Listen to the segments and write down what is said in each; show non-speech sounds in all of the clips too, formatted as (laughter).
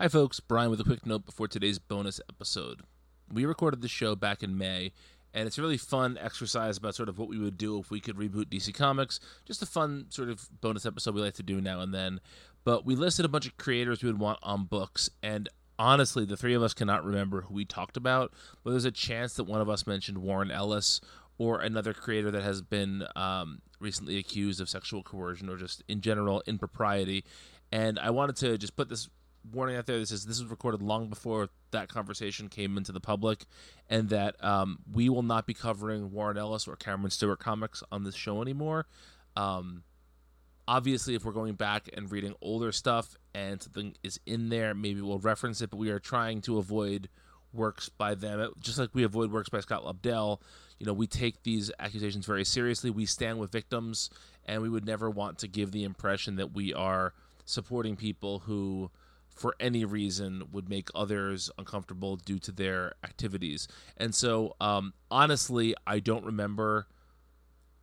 Hi, folks. Brian with a quick note before today's bonus episode. We recorded the show back in May, and it's a really fun exercise about sort of what we would do if we could reboot DC Comics. Just a fun sort of bonus episode we like to do now and then. But we listed a bunch of creators we would want on books, and honestly, the three of us cannot remember who we talked about, but there's a chance that one of us mentioned Warren Ellis or another creator that has been um, recently accused of sexual coercion or just in general impropriety. And I wanted to just put this warning out there. This is this was recorded long before that conversation came into the public, and that um, we will not be covering Warren Ellis or Cameron Stewart comics on this show anymore. Um, obviously, if we're going back and reading older stuff and something is in there, maybe we'll reference it. But we are trying to avoid works by them, just like we avoid works by Scott Lobdell. You know, we take these accusations very seriously. We stand with victims, and we would never want to give the impression that we are supporting people who for any reason would make others uncomfortable due to their activities. And so, um, honestly, I don't remember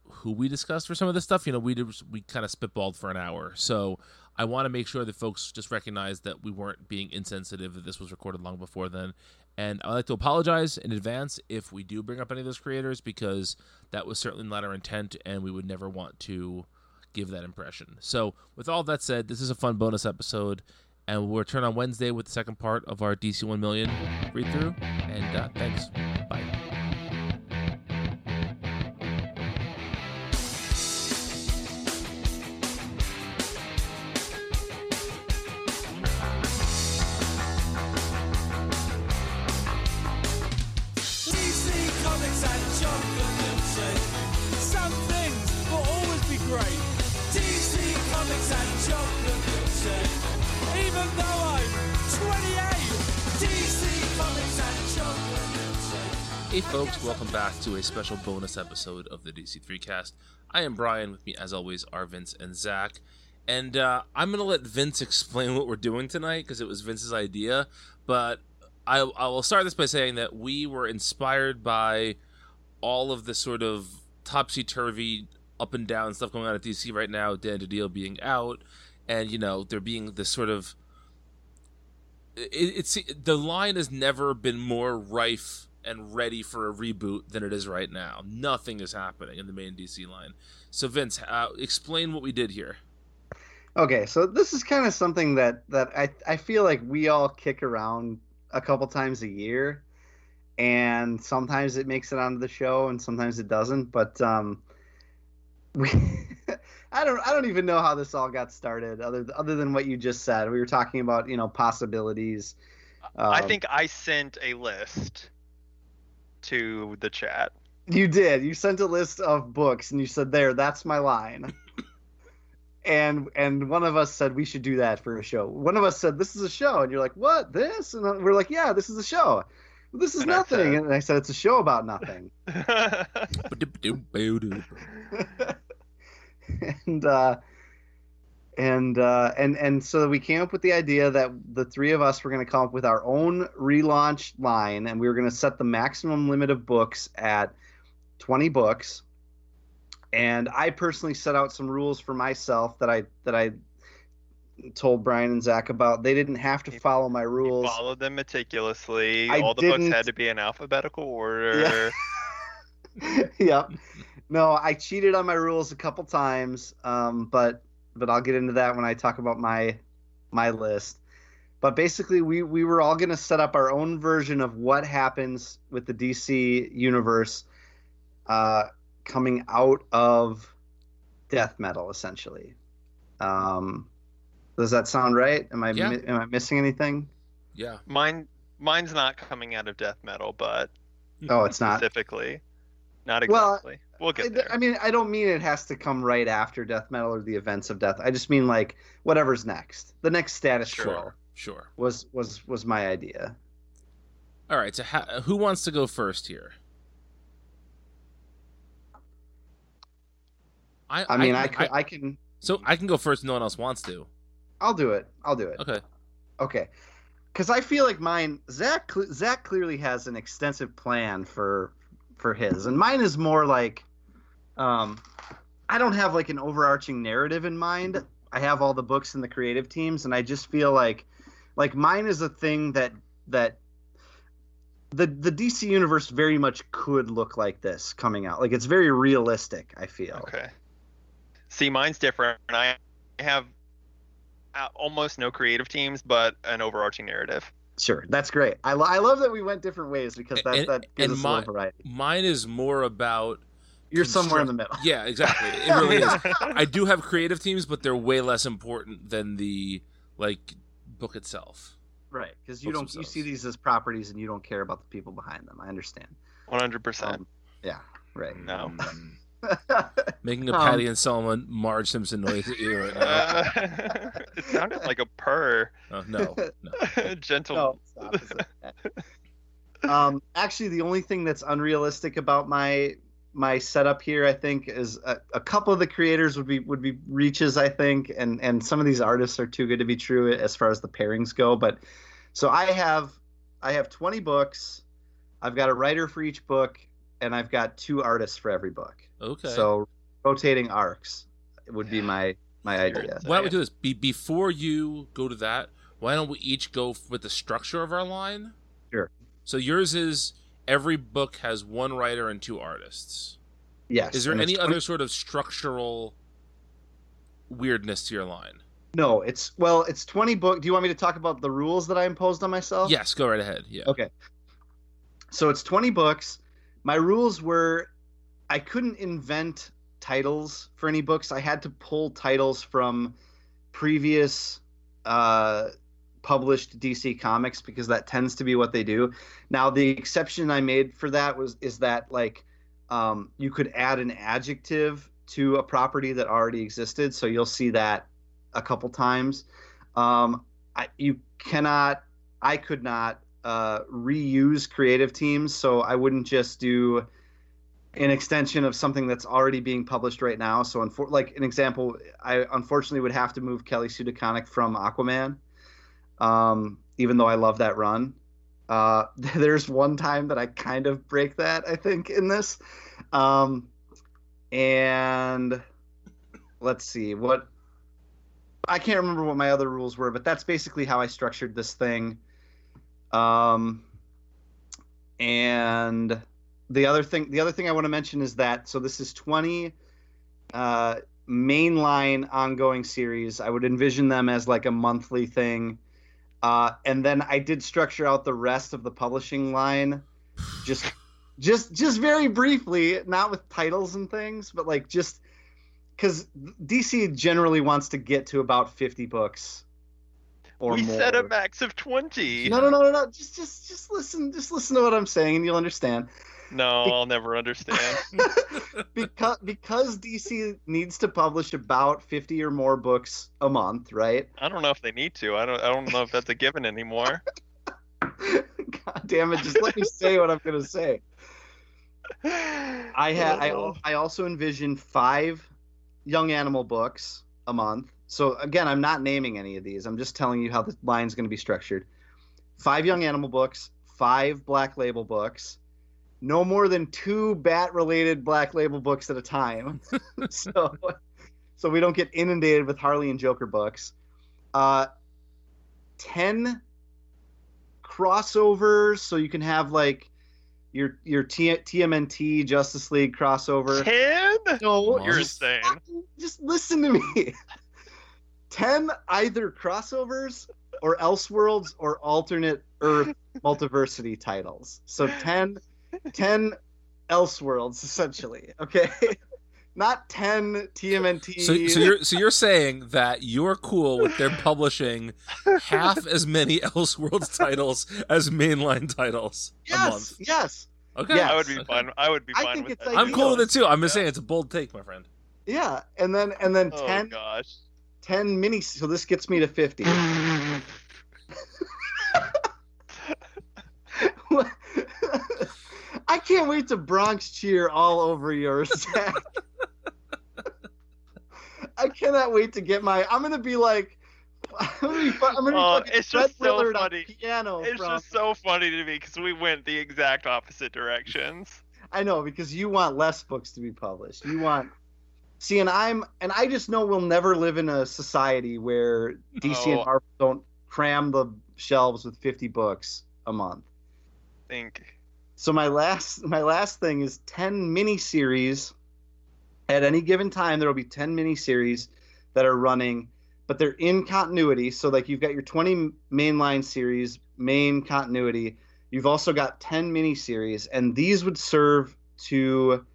who we discussed for some of this stuff. You know, we did, we kind of spitballed for an hour. So I want to make sure that folks just recognize that we weren't being insensitive. That this was recorded long before then. And I'd like to apologize in advance if we do bring up any of those creators because that was certainly not our intent, and we would never want to give that impression. So, with all that said, this is a fun bonus episode and we'll return on Wednesday with the second part of our DC 1 million read through. And uh, thanks. Bye. Hey, folks, welcome back to a special bonus episode of the DC3 cast. I am Brian. With me, as always, are Vince and Zach. And uh, I'm going to let Vince (laughs) explain what we're doing tonight because it was Vince's idea. But I, I will start this by saying that we were inspired by all of the sort of topsy turvy, up and down stuff going on at DC right now. Dan DiDio being out, and you know there being this sort of it, it's the line has never been more rife and ready for a reboot than it is right now. Nothing is happening in the main DC line. So Vince, uh, explain what we did here. Okay, so this is kind of something that that I I feel like we all kick around a couple times a year, and sometimes it makes it onto the show, and sometimes it doesn't. But um, (laughs) we I don't I don't even know how this all got started, other other than what you just said. We were talking about you know possibilities. I Um, think I sent a list to the chat. You did. You sent a list of books and you said, "There, that's my line." (laughs) and and one of us said we should do that for a show. One of us said, "This is a show," and you're like, "What? This?" And we're like, "Yeah, this is a show." This is And I nothing. said- and I said, "It's a show about nothing." (laughs) (laughs) and uh, and uh, and and so we came up with the idea that the three of us were going to come up with our own relaunch line, and we were going to set the maximum limit of books at twenty books. And I personally set out some rules for myself that I that I told Brian and Zach about. They didn't have to follow my You rules. followed them meticulously. I All the books didn't- had to be in alphabetical order. (laughs) yep. No, I cheated on my rules a couple times, um, but but I'll get into that when I talk about my my list. But basically, we we were all going to set up our own version of what happens with the DC universe uh, coming out of death metal, essentially. Um, does that sound right? Am I Yeah. mi- am I missing anything? Yeah. Mine, mine's not coming out of death metal, but Oh, it's not. specifically, not Well, exactly. we'll I, get there. I mean, I don't mean it has to come right after death metal or the events of death. I just mean like whatever's next. The next status quo Sure. Sure. was was was my idea. All right. So ha- who wants to go first here? I I mean, I, could, I, can. so I can go first. No one else wants to. I'll do it. I'll do it. Okay. Okay. Because I feel like mine, Zach. Zach clearly has an extensive plan for for his, and mine is more like, um, I don't have like an overarching narrative in mind. I have all the books and the creative teams, and I just feel like like mine is a thing that that the the DC universe very much could look like this coming out. Like it's very realistic. I feel. Okay. See, mine's different. I have uh, almost no creative teams, but an overarching narrative. Sure, that's great. I, lo- I love that we went different ways because that And- that gives and us a my- little variety. Mine is more about You're somewhere in the middle. Yeah, exactly. It really is. (laughs) I do have creative teams, but they're way less important than the like book itself. Right, because you Books don't you see these as properties and you don't care about the people behind them. I understand. One hundred percent. Um, yeah, right. No. Mm. (laughs) Making a Um, Patty and Selma Marge Simpson noise at you right now. Uh, (laughs) it sounded like a purr. Oh, no, no. (laughs) Gentle. no, it's um, actually, the only thing that's unrealistic about my my setup here, I think, is a, a couple of the creators would be would be reaches. I think, and and some of these artists are too good to be true as far as the pairings go. But so I have I have 20 books. I've got a writer for each book, and I've got two artists for every book. Okay. So rotating arcs would be my my idea. why don't we do this? Be- before you go to that, why don't we each go f- with the structure of our line? Sure. So yours is every book has one writer and two artists. Yes. Is there any 20 other sort of structural weirdness to your line? No, it's well, it's 20 book. Do you want me to talk about the rules that I imposed on myself? Yes, go right ahead. Yeah. Okay. So it's 20 books. My rules were I couldn't invent titles for any books. I had to pull titles from previous uh, published DC comics because that tends to be what they do. Now the exception I made for that was is that like um, you could add an adjective to a property that already existed. So you'll see that a couple times. Um, I, you cannot. I could not uh, reuse creative teams, so I wouldn't just do an extension of something that's already being published right now. So, unfor- like an example, I unfortunately would have to move Kelly Sue from Aquaman, um, even though I love that run. Uh, (laughs) there's one time that I kind of break that, I think, in this. Um, and let's see what I can't remember what my other rules were, but that's basically how I structured this thing. Um, and the other thing, the other thing I want to mention is that so this is 20 uh, mainline ongoing series. I would envision them as like a monthly thing. Uh, and then I did structure out the rest of the publishing line, just, just, just very briefly, not with titles and things, but like just because DC generally wants to get to about 50 books or we more. set a max of twenty. No, no, no, no, no. Just, just, just listen. Just listen to what I'm saying, and you'll understand. No, I'll never understand. (laughs) because because DC needs to publish about 50 or more books a month, right? I don't know if they need to. I don't. I don't know if that's a given anymore. (laughs) God damn it! Just let me say what I'm gonna say. (laughs) I had I, uh-huh. I also envision five young animal books a month. So again, I'm not naming any of these. I'm just telling you how the line's going to be structured. Five young animal books, five black label books, no more than two bat related black label books at a time. (laughs) so so we don't get inundated with Harley and Joker books. Uh 10 crossovers so you can have like your your T- TMNT Justice League crossover. Ten? No, You're just insane. Just listen to me. (laughs) Ten either crossovers or Elseworlds or alternate Earth (laughs) multiversity titles. So 10, 10 Elseworlds essentially. Okay, (laughs) not ten TMNT. So, so you're so you're saying that you're cool with them publishing half as many (laughs) Elseworlds titles as mainline titles a yes, month. yes, Okay, Yes. I would be Okay. fine. I would be I fine with that. like- I'm cool with it too. I'm just Yeah. saying it's a bold take, my friend. yeah, and then and then Oh 10, gosh. 10 mini. So this gets me to fifty. (laughs) I can't wait to Bronx cheer all over your Zach. (laughs) I cannot wait to get my. I'm gonna be like, I'm gonna be, fu- I'm gonna be Oh, it's just so funny. piano. It's from, just so funny to me because we went the exact opposite directions. I know because you want less books to be published. You want. See, and I'm, and I just know we'll never live in a society where DC and Oh. Marvel don't cram the shelves with 50 books a month. think So my last my last thing is 10 miniseries. At any given time, there will be 10 miniseries that are running, but they're in continuity. So like you've got your 20 mainline series, main continuity. You've also got 10 miniseries, and these would serve to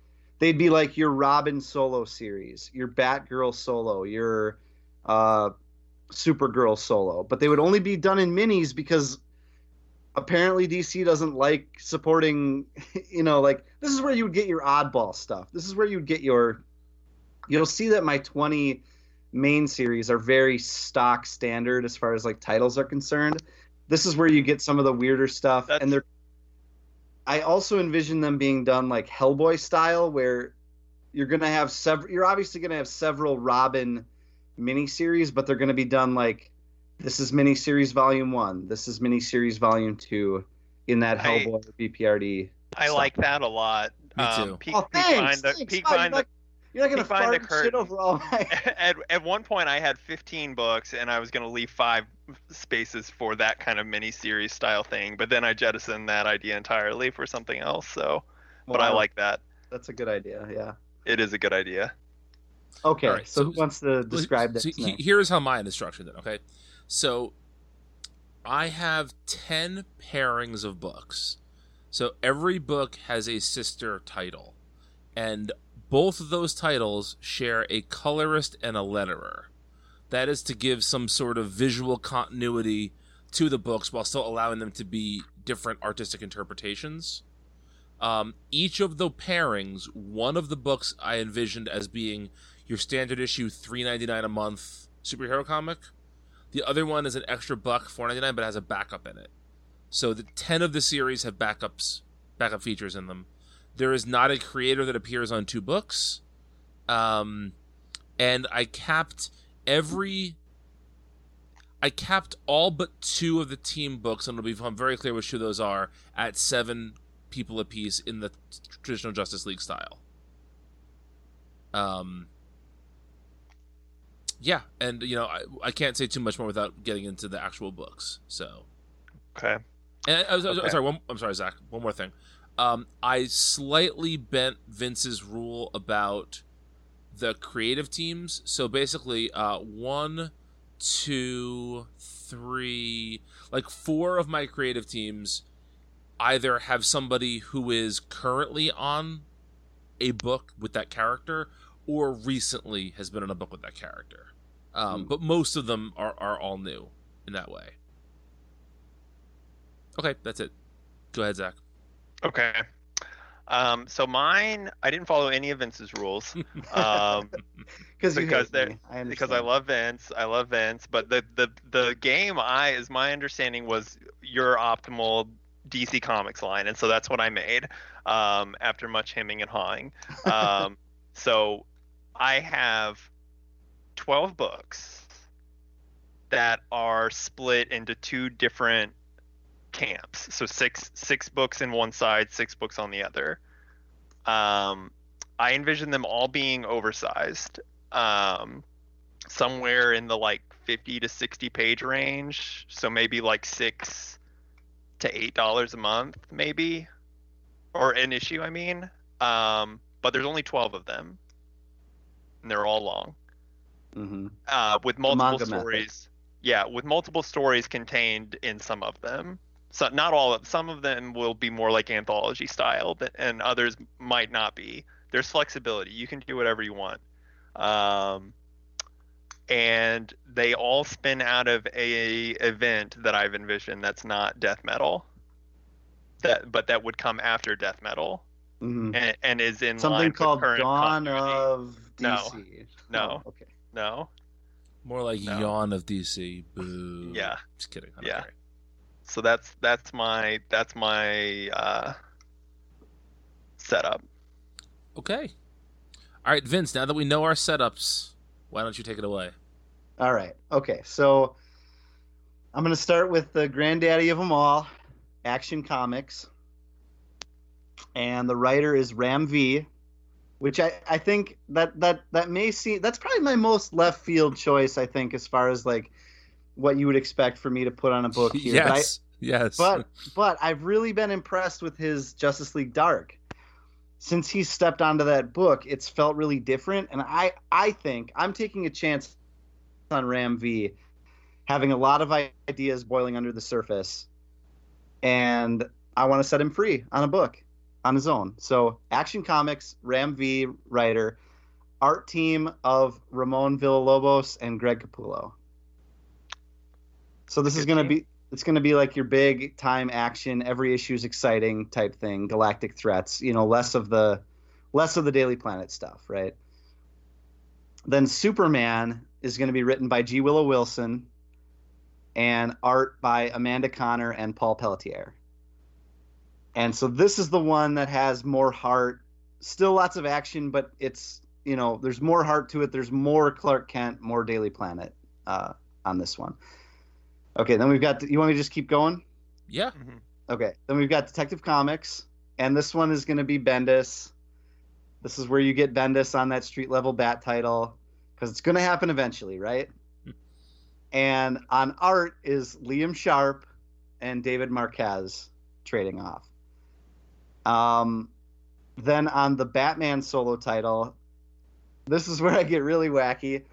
they'd be like your Robin solo series, your Batgirl solo, your uh, Supergirl solo, but they would only be done in minis because apparently DC doesn't like supporting, (laughs) you know, like this is where you would get your oddball stuff. This is where you would get your you'll see that my 20 main series are very stock standard as far as like titles are concerned. This is where you get some of the weirder stuff That's- and they're I also envision them being done like Hellboy style where you're going to have several you're obviously going to have several Robin miniseries but they're going to be done like this is miniseries volume 1, this is miniseries volume 2 in that I- Hellboy BPRD. I Stuff. like that a lot. Me Um, too. peek, Oh, peek behind the, thanks. peek Oh, you're behind not, you're not going to find behind the fart shit curtain. over all my at, at one point I had 15 books and I was going to leave five spaces for that kind of mini series style thing, but then I jettisoned that idea entirely for something else. So, but I Wow, like that. That's a good idea. Yeah. It is a good idea. Okay. All right, so, so- who wants to describe that? So to he- me? here's how mine is structured then, okay? So I have 10 pairings of books. So every book has a sister title. And both of those titles share a colorist and a letterer. That is to give some sort of visual continuity to the books while still allowing them to be different artistic interpretations. Um, each of the pairings, one of the books I envisioned as being your standard issue, three ninety nine a month superhero comic. The other one is an extra buck, four ninety nine, but has a backup in it. So the ten of the series have backups, backup features in them. There is not a creator that appears on two books, um, and I capped every. I capped all but two of the team books, and it'll become very clear which two those are at seven people apiece in the traditional Justice League style. Um, yeah, and you know I, I can't say too much more without getting into the actual books. So, Okay. and I was, I was- Okay. sorry, one, I'm sorry, Zach. One more thing. Um, I slightly bent Vince's rule about the creative teams. So basically, uh, one, two, three, like four of my creative teams either have somebody who is currently on a book with that character or recently has been on a book with that character. Um, Hmm. But most of them are, are all new in that way. Okay, that's it. Go ahead, Zach. Okay. Um, so mine, I didn't follow any of Vince's rules. (laughs) Um, Because you because hate they're- me. I because I love Vince. I love Vince, but the the the game I is my understanding was your optimal DC Comics line, and so that's what I made um, after much hemming and hawing. Um, (laughs) so I have twelve books that are split into two different camps. So six six books in one side, six books on the other. Um, I envision them all being oversized um, somewhere in the like 50 to 60 page range. So maybe like six to eight dollars a month, maybe, or an issue. I mean, um, but there's only 12 of them, and they're all long, Mhm. uh, with multiple manga method. stories. Yeah, with multiple stories contained in some of them. So not all of some of them will be more like anthology style, but- and others might not be. There's flexibility. You can do whatever you want. Um, and they all spin out of a event that I've envisioned that's not death metal. That but that would come after death metal Mhm. and, and is in Something with called current Dawn continuity. of No. DC. No. Oh, okay. No. More like No. yawn of DC. Boo. Yeah. Just kidding. I don't Yeah. care. So that's that's my that's my uh, setup. Okay. All right, Vince. Now that we know our setups, why don't you take it away? All right. Okay. So I'm going to start with the granddaddy of them all, Action Comics. And the writer is Ram V, which I, I think that, that that may seem that's probably my most left field choice, I think, as far as like what you would expect for me to put on a book (laughs) here. yes, yes. But, I, but but I've really been impressed with his Justice League Dark. Since he's stepped onto that book, it's felt really different, and I I think I'm taking a chance on Ram V, having a lot of ideas boiling under the surface, and I want to set him free on a book on his own. So Action Comics, Ram V writer, art team of Ramon Villalobos and Greg Capullo. So this is going to be it's going to be like your big time action, every issue is exciting type thing, galactic threats, you know, less of the less of the Daily Planet stuff, right? Then Superman is going to be written by G. Willow Wilson and art by Amanda Conner and Paul Pelletier. And so this is the one that has more heart, still lots of action, but it's you know there's more heart to it. There's more Clark Kent, more Daily Planet uh, on this one. Okay, then we've got. You want me to just keep going? yeah, Mhm. Okay, then we've got Detective Comics, and this one is going to be Bendis. This is where you get Bendis on that street level bat title because it's going to happen eventually, right? and on art is Liam Sharp and David Marquez trading off. Um, then on the Batman solo title, this is where I get really wacky.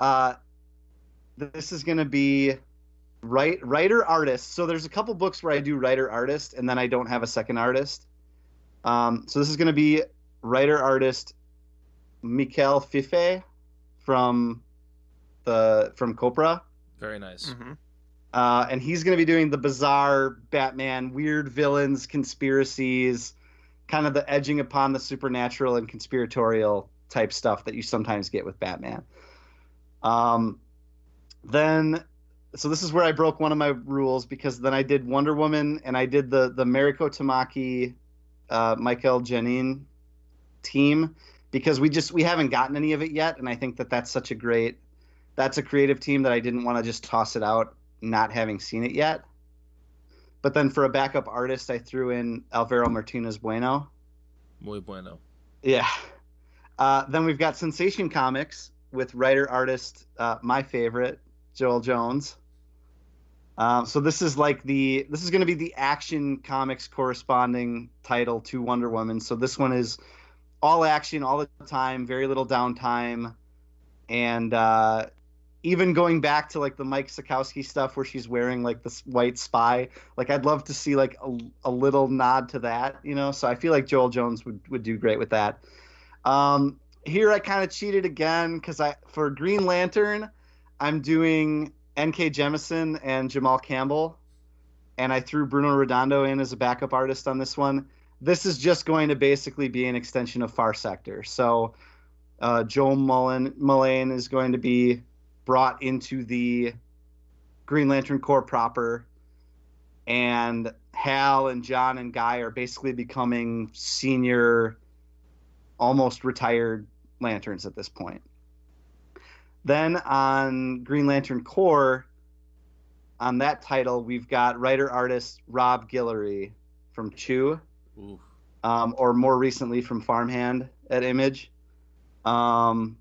Uh, this is going to be write writer artist. So there's a couple books where I do writer artist and then I don't have a second artist. Um, so this is going to be writer artist Michel Fiffe from the from Copra. very nice. Mhm. Uh, and he's going to be doing the bizarre Batman, weird villains, conspiracies, kind of the edging upon the supernatural and conspiratorial type stuff that you sometimes get with Batman. Um, then, so this is where I broke one of my rules because then I did Wonder Woman and I did the the Mariko Tamaki, uh, Mikel Janín team because we just we haven't gotten any of it yet, and I think that that's such a great that's a creative team that I didn't want to just toss it out not having seen it yet. But then for a backup artist, I threw in Alvaro Martinez Bueno. Muy bueno. Yeah. Uh, then we've got Sensation Comics with writer artist, uh, my favorite, Joëlle Jones. Um, so this is like the this is going to be the Action Comics corresponding title to Wonder Woman. So this one is all action all the time, very little downtime, and uh, even going back to like the Mike Sekowsky stuff where she's wearing like this white spy. Like I'd love to see like a, a little nod to that, you know. So I feel like Joëlle Jones would would do great with that. Um, here I kind of cheated again because I for Green Lantern, I'm doing N.K. Jemisin and Jamal Campbell, and I threw Bruno Redondo in as a backup artist on this one. This is just going to basically be an extension of Far Sector. So uh, Joel Mullein Mullane is going to be brought into the Green Lantern Corps proper, and Hal and John and Guy are basically becoming senior, almost retired lanterns at this point. Then on Green Lantern Corps, on that title, we've got writer artist Rob Guillory from Chew, um, or more recently from Farmhand at Image. Um,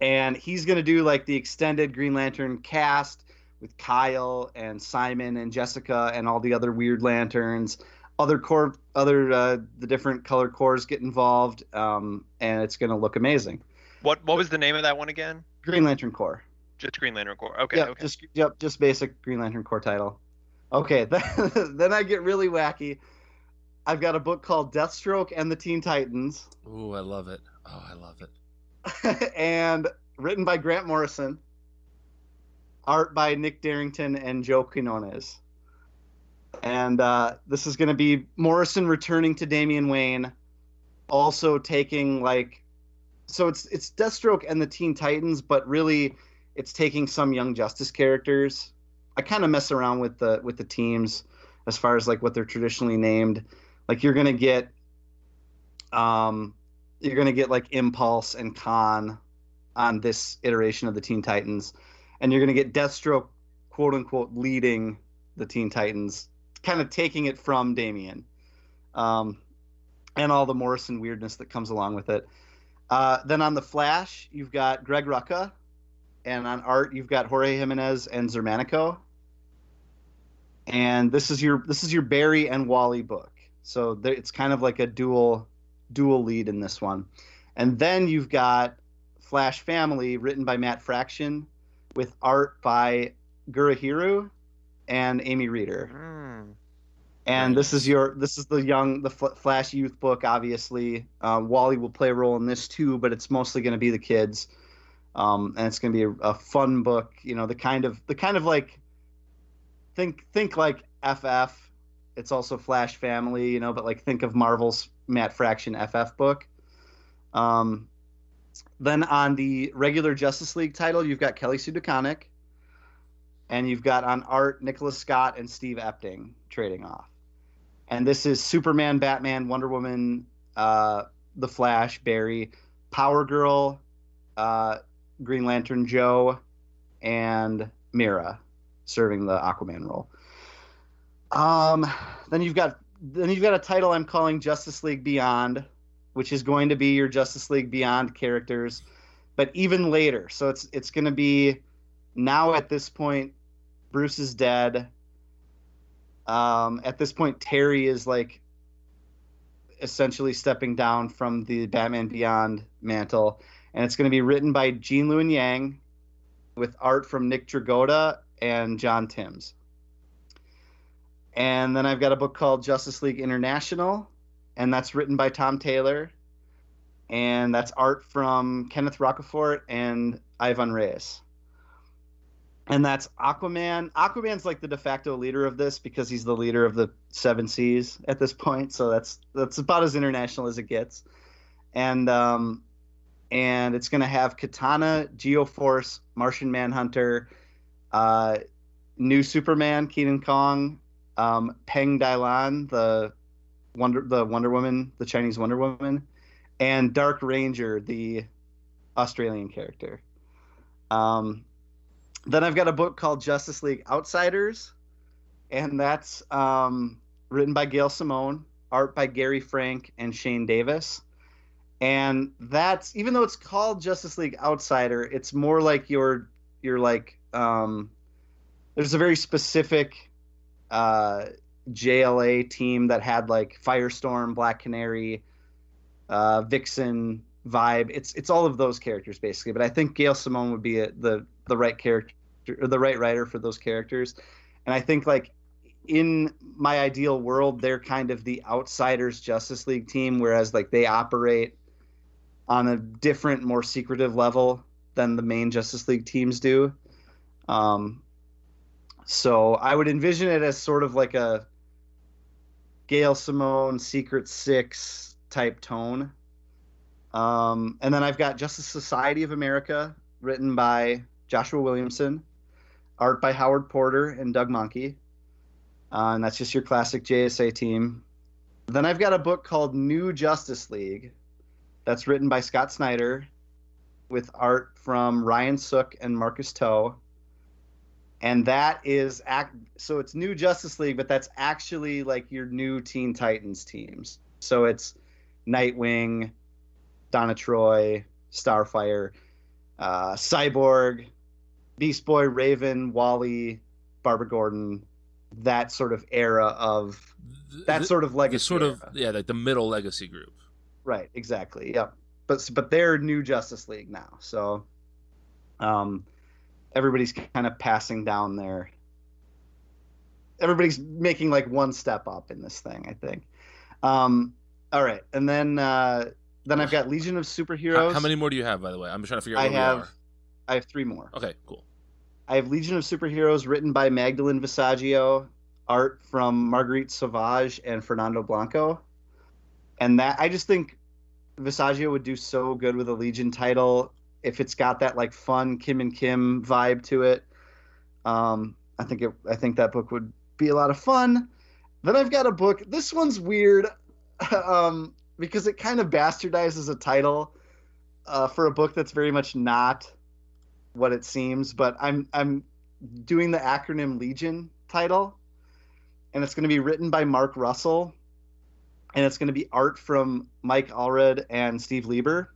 and he's going to do like the extended Green Lantern cast with Kyle and Simon and Jessica and all the other weird lanterns. Other Corps, other uh, the different color Corps get involved, um, and it's going to look amazing. What what was the name of that one again? Green Lantern Corps. Just Green Lantern Corps. Okay. yep, okay. just yep, just basic Green Lantern Corps title. Okay, (laughs) then, then I get really wacky. I've got a book called Deathstroke and the Teen Titans, Ooh, I love it. Oh, I love it. (laughs) and written by Grant Morrison, art by Nick Derington and Joe Quinones. And uh, this is going to be Morrison returning to Damian Wayne, also taking like, so it's it's Deathstroke and the Teen Titans, but really, it's taking some Young Justice characters. I kind of mess around with the with the teams as far as like what they're traditionally named. Like you're gonna get, um, you're gonna get like Impulse and Kon on this iteration of the Teen Titans, and you're gonna get Deathstroke, quote unquote, leading the Teen Titans, kind of taking it from Damian, um, and all the Morrison weirdness that comes along with it. Uh, then on the Flash, you've got Greg Rucka and on art you've got Jorge Jimenez and Zermanico. And this is your this is your Barry and Wally book. So there, it's kind of like a dual dual lead in this one. And then you've got Flash Family, written by Matt Fraction, with art by Gurihiru and Amy Reeder. Mm. And this is your this is the young the Fl- Flash youth book. Obviously, uh, Wally will play a role in this too, but it's mostly going to be the kids, um, and it's going to be a, a fun book. You know, the kind of the kind of like think think like FF. It's also Flash Family, you know, but like think of Marvel's Matt Fraction FF book. Um, then on the regular Justice League title, you've got Kelly Sue DeConnick, and you've got on art Nicola Scott and Steve Epting trading off. And this is Superman, Batman, Wonder Woman, uh, The Flash, Barry, Power Girl, uh, Green Lantern Jo, and Mera serving the Aquaman role. Um, then you've got then you've got a title I'm calling Justice League Beyond, which is going to be your Justice League Beyond characters, but even later. So it's it's going to be now at this point, Bruce is dead. Um, at this point, Terry is like essentially stepping down from the Batman Beyond mantle, and it's going to be written by Gene Luen Yang, with art from Nick Dragotta and John Timms. And then I've got a book called Justice League International, and that's written by Tom Taylor, and that's art from Kenneth Rocafort and Ivan Reis and that's Aquaman. Aquaman's like the de facto leader of this because he's the leader of the Seven Seas at this point. So that's that's about as international as it gets. And um, and it's gonna have Katana, Geoforce, Martian Manhunter, uh, new Superman, Kenan Kong, um, Peng Deilan, the Wonder the Wonder Woman, the Chinese Wonder Woman, and Dark Ranger, the Australian character. Um, then I've got a book called Justice League Outsiders, and that's um, written by Gail Simone, art by Gary Frank and Shane Davis. And that's even though it's called Justice League Outsider, it's more like your your like um, there's a very specific uh, JLA team that had like Firestorm, Black Canary, uh, Vixen vibe. It's it's all of those characters basically. But I think Gail Simone would be a, the the right character or the right writer for those characters. And I think like in my ideal world, they're kind of the outsiders Justice League team, whereas like they operate on a different, more secretive level than the main Justice League teams do. Um, so I would envision it as sort of like a Gail Simone Secret Six type tone. Um, and then I've got Justice Society of America, written by Joshua Williamson, art by Howard Porter and Doug Mahnke. Uh, and that's just your classic JSA team. Then I've got a book called New Justice League that's written by Scott Snyder with art from Ryan Sook and Marcus To. And that is act so it's New Justice League, but that's actually like your new Teen Titans teams. So it's Nightwing, Donna Troy, Starfire, uh, Cyborg, Beast Boy, Raven, Wally, Barbara Gordon, that sort of era of that The- sort of legacy. sort of era. yeah, like the middle legacy group. right, exactly. Yep. But but they're new Justice League now, so um, everybody's kind of passing down their. Everybody's making like one step up in this thing, I think. Um, all right, and then uh, then I've got (sighs) Legion of Superheroes. How, how many more do you have, by the way? I'm just trying to figure out I have I have three more. Okay, cool. I have Legion of Superheroes written by Magdalene Visaggio, art from Marguerite Sauvage and Fernando Blanco. And that I just think Visaggio would do so good with a Legion title if it's got that like fun Kim and Kim vibe to it. Um, I think it I think that book would be a lot of fun. Then I've got a book. This one's weird (laughs) um, because it kind of bastardizes a title uh, for a book that's very much not what it seems, but I'm I'm doing the acronym Legion title, and it's going to be written by Mark Russell, and it's going to be art from Mike Allred and Steve Lieber.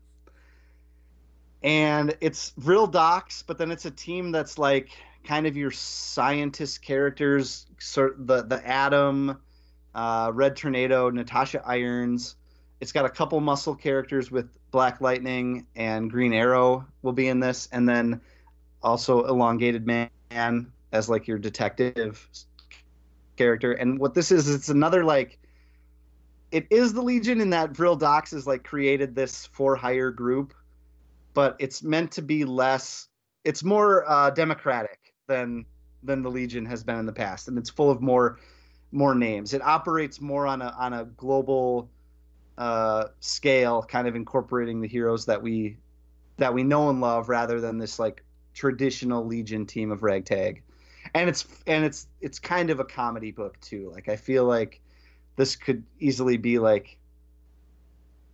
and it's Vril Dox, but then it's a team that's like kind of your scientist characters, sort the the Atom, uh, Red Tornado, Natasha Irons. It's got a couple muscle characters with Black Lightning and Green Arrow will be in this, and then also Elongated Man as like your detective character. And what this is, it's another like it is the Legion in that Vril Dox has like created this for hire group, but it's meant to be less. It's more uh, democratic than than the Legion has been in the past, and it's full of more more names. It operates more on a on a global uh, scale, kind of incorporating the heroes that we that we know and love, rather than this like traditional Legion team of ragtag. And it's and it's it's kind of a comedy book too. Like I feel like this could easily be like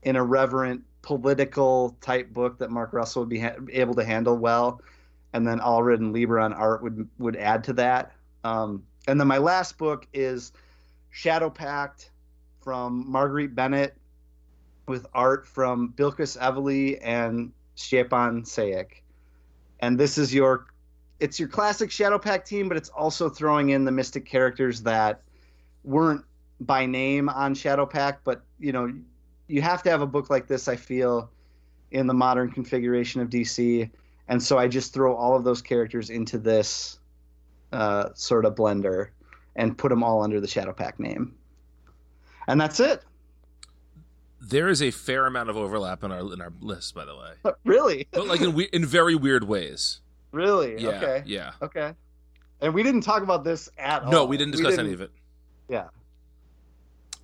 an irreverent political type book that Mark Russell would be ha- able to handle well, and then Allred and Lieber on art would would add to that. Um, and then my last book is Shadow Pact from Marguerite Bennett with art from Bilquis Evely and Szczepan Sayek. And this is your it's your classic Shadow Pact team, but it's also throwing in the mystic characters that weren't by name on Shadow Pact, but you know, you have to have a book like this, I feel, in the modern configuration of DC. And so I just throw all of those characters into this uh, sort of blender and put them all under the Shadow Pact name. And that's it. There is a fair amount of overlap in our in our list, by the way, (laughs) really? but like in we- in very weird ways. Really? Yeah, Okay. yeah. Okay. And we didn't talk about this at all. No, we didn't discuss any of it. Yeah.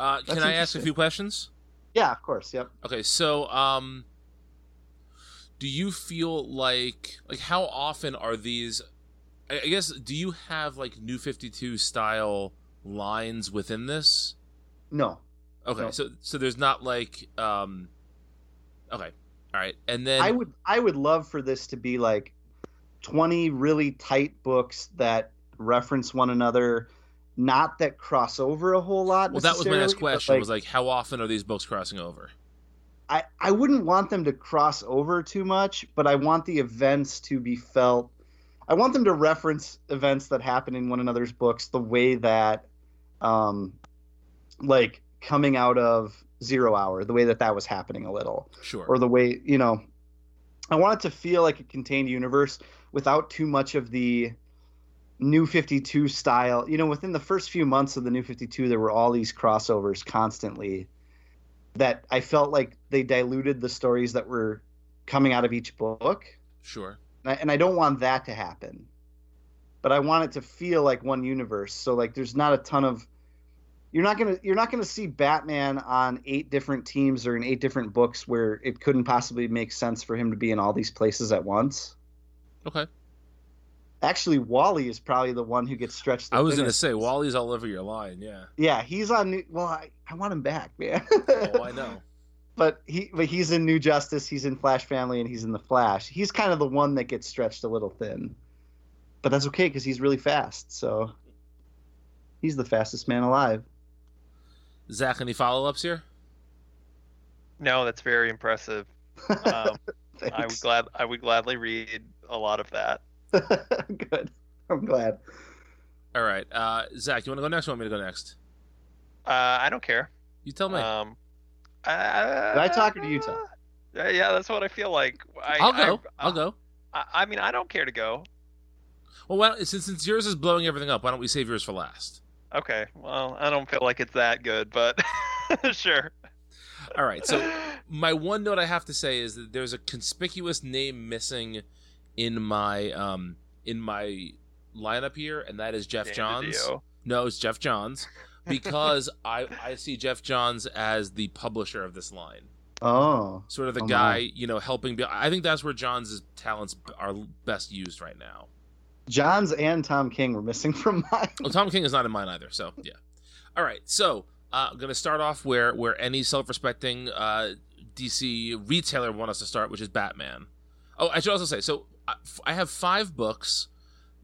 Uh, can I ask a few questions? Yeah, of course. Yep. Okay, so um, do you feel like like how often are these? I I guess do you have like New Fifty Two style lines within this? No. Okay, No. so so there's not like um, okay, all right, and then I would I would love for this to be like 20 really tight books that reference one another, not that cross over a whole lot. well that was my next question was like how often are these books crossing over? I, I wouldn't want them to cross over too much, but I want the events to be felt. I want them to reference events that happen in one another's books the way that, um, like coming out of Zero Hour, the way that that was happening a little, Sure. or the way you know. I want it to feel like a contained universe without too much of the New 52 style. You know, within the first few months of the New 52, there were all these crossovers constantly that I felt like they diluted the stories that were coming out of each book. sure. And I, and I don't want that to happen. But I want it to feel like one universe. So like there's not a ton of you're not gonna you're not gonna see Batman on eight different teams or in eight different books where it couldn't possibly make sense for him to be in all these places at once. Okay. Actually, Wally is probably the one who gets stretched. The I was gonna say Wally's all over your line. Yeah. Yeah, he's on. New, well, I, I want him back, man. Oh, I know. (laughs) but he but he's in New Justice, he's in Flash Family, and he's in the Flash. He's kind of the one that gets stretched a little thin, but that's okay because he's really fast. So he's the fastest man alive. Zach, any follow ups here? No, that's very impressive. Um, (laughs) I would glad I would gladly read a lot of that. (laughs) Good. I'm glad. All right, uh, Zach, you want to go next? Or want me to go next? Uh, I don't care. You tell me. Um, I, Did I talk or do you talk? Uh, yeah, that's what I feel like. I, I'll go. I, I'll go. I, I mean, I don't care to go. Well, why don't, since since yours is blowing everything up, why don't we save yours for last? Okay. Well, I don't feel like it's that good, but (laughs) sure. All right. So (laughs) my one note I have to say is that there's a conspicuous name missing in my um in my lineup here, and that is Geoff Dan Johns. DiDio. No, it's Geoff Johns (laughs) because I I see Geoff Johns as the publisher of this line, Oh, sort of the Oh, my. guy you know helping. Be, I think that's where Johns' talents are best used right now. Johns and Tom King were missing (laughs) from mine. Well, Tom King is not in mine either, so yeah. All right, so uh, I'm gonna start off where where any self-respecting uh, DC retailer want us to start, which is Batman. Oh, I should also say, so I- I have five books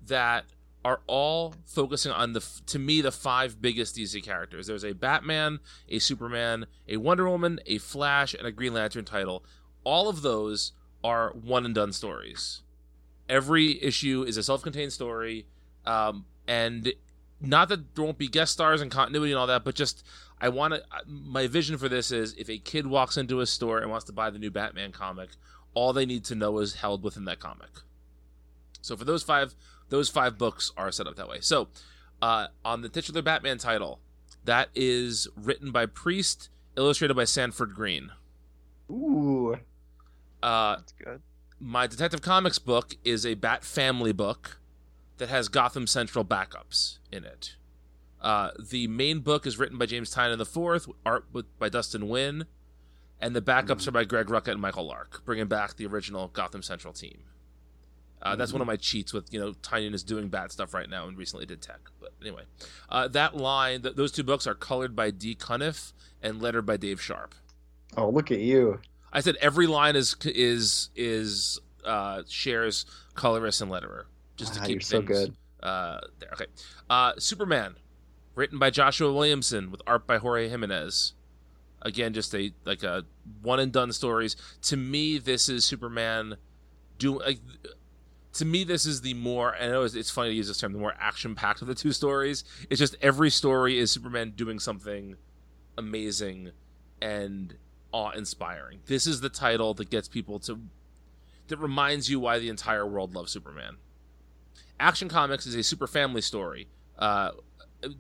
that are all focusing on the to me the five biggest DC characters. There's a Batman, a Superman, a Wonder Woman, a Flash, and a Green Lantern title. All of those are one and done stories. Every issue is a self-contained story, um, and not that there won't be guest stars and continuity and all that, but just I want to. My vision for this is if a kid walks into a store and wants to buy the new Batman comic, all they need to know is held within that comic. So for those five, those five books are set up that way. So uh, on the titular Batman title, that is written by Priest, illustrated by Sanford Greene. Ooh. Uh, That's good. My Detective Comics book is a Bat Family book that has Gotham Central backups in it. Uh, the main book is written by James Tynion the Fourth, art by Dustin Nguyen, and the backups are by Greg Rucka and Michael Lark, bringing back the original Gotham Central team. Uh, that's one of my cheats with you know Tynion is doing bad stuff right now and recently did tech. But anyway, uh, that line, th- those two books are colored by Dee Cunniffe and lettered by Dave Sharpe. Oh, look at you. I said every line is is is uh, shares colorist and letterer just to Ah, keep so things, good. Uh, there. Okay. Uh, Superman, written by Joshua Williamson with art by Jorge Jimenez. Again, just a like a one and done stories. To me, this is Superman do like. To me, this is the more. I know it's, it's funny to use this term. The more action packed of the two stories. It's just every story is Superman doing something amazing and awe inspiring. This is the title that gets people to that reminds you why the entire world loves Superman. Action Comics is a super family story, uh,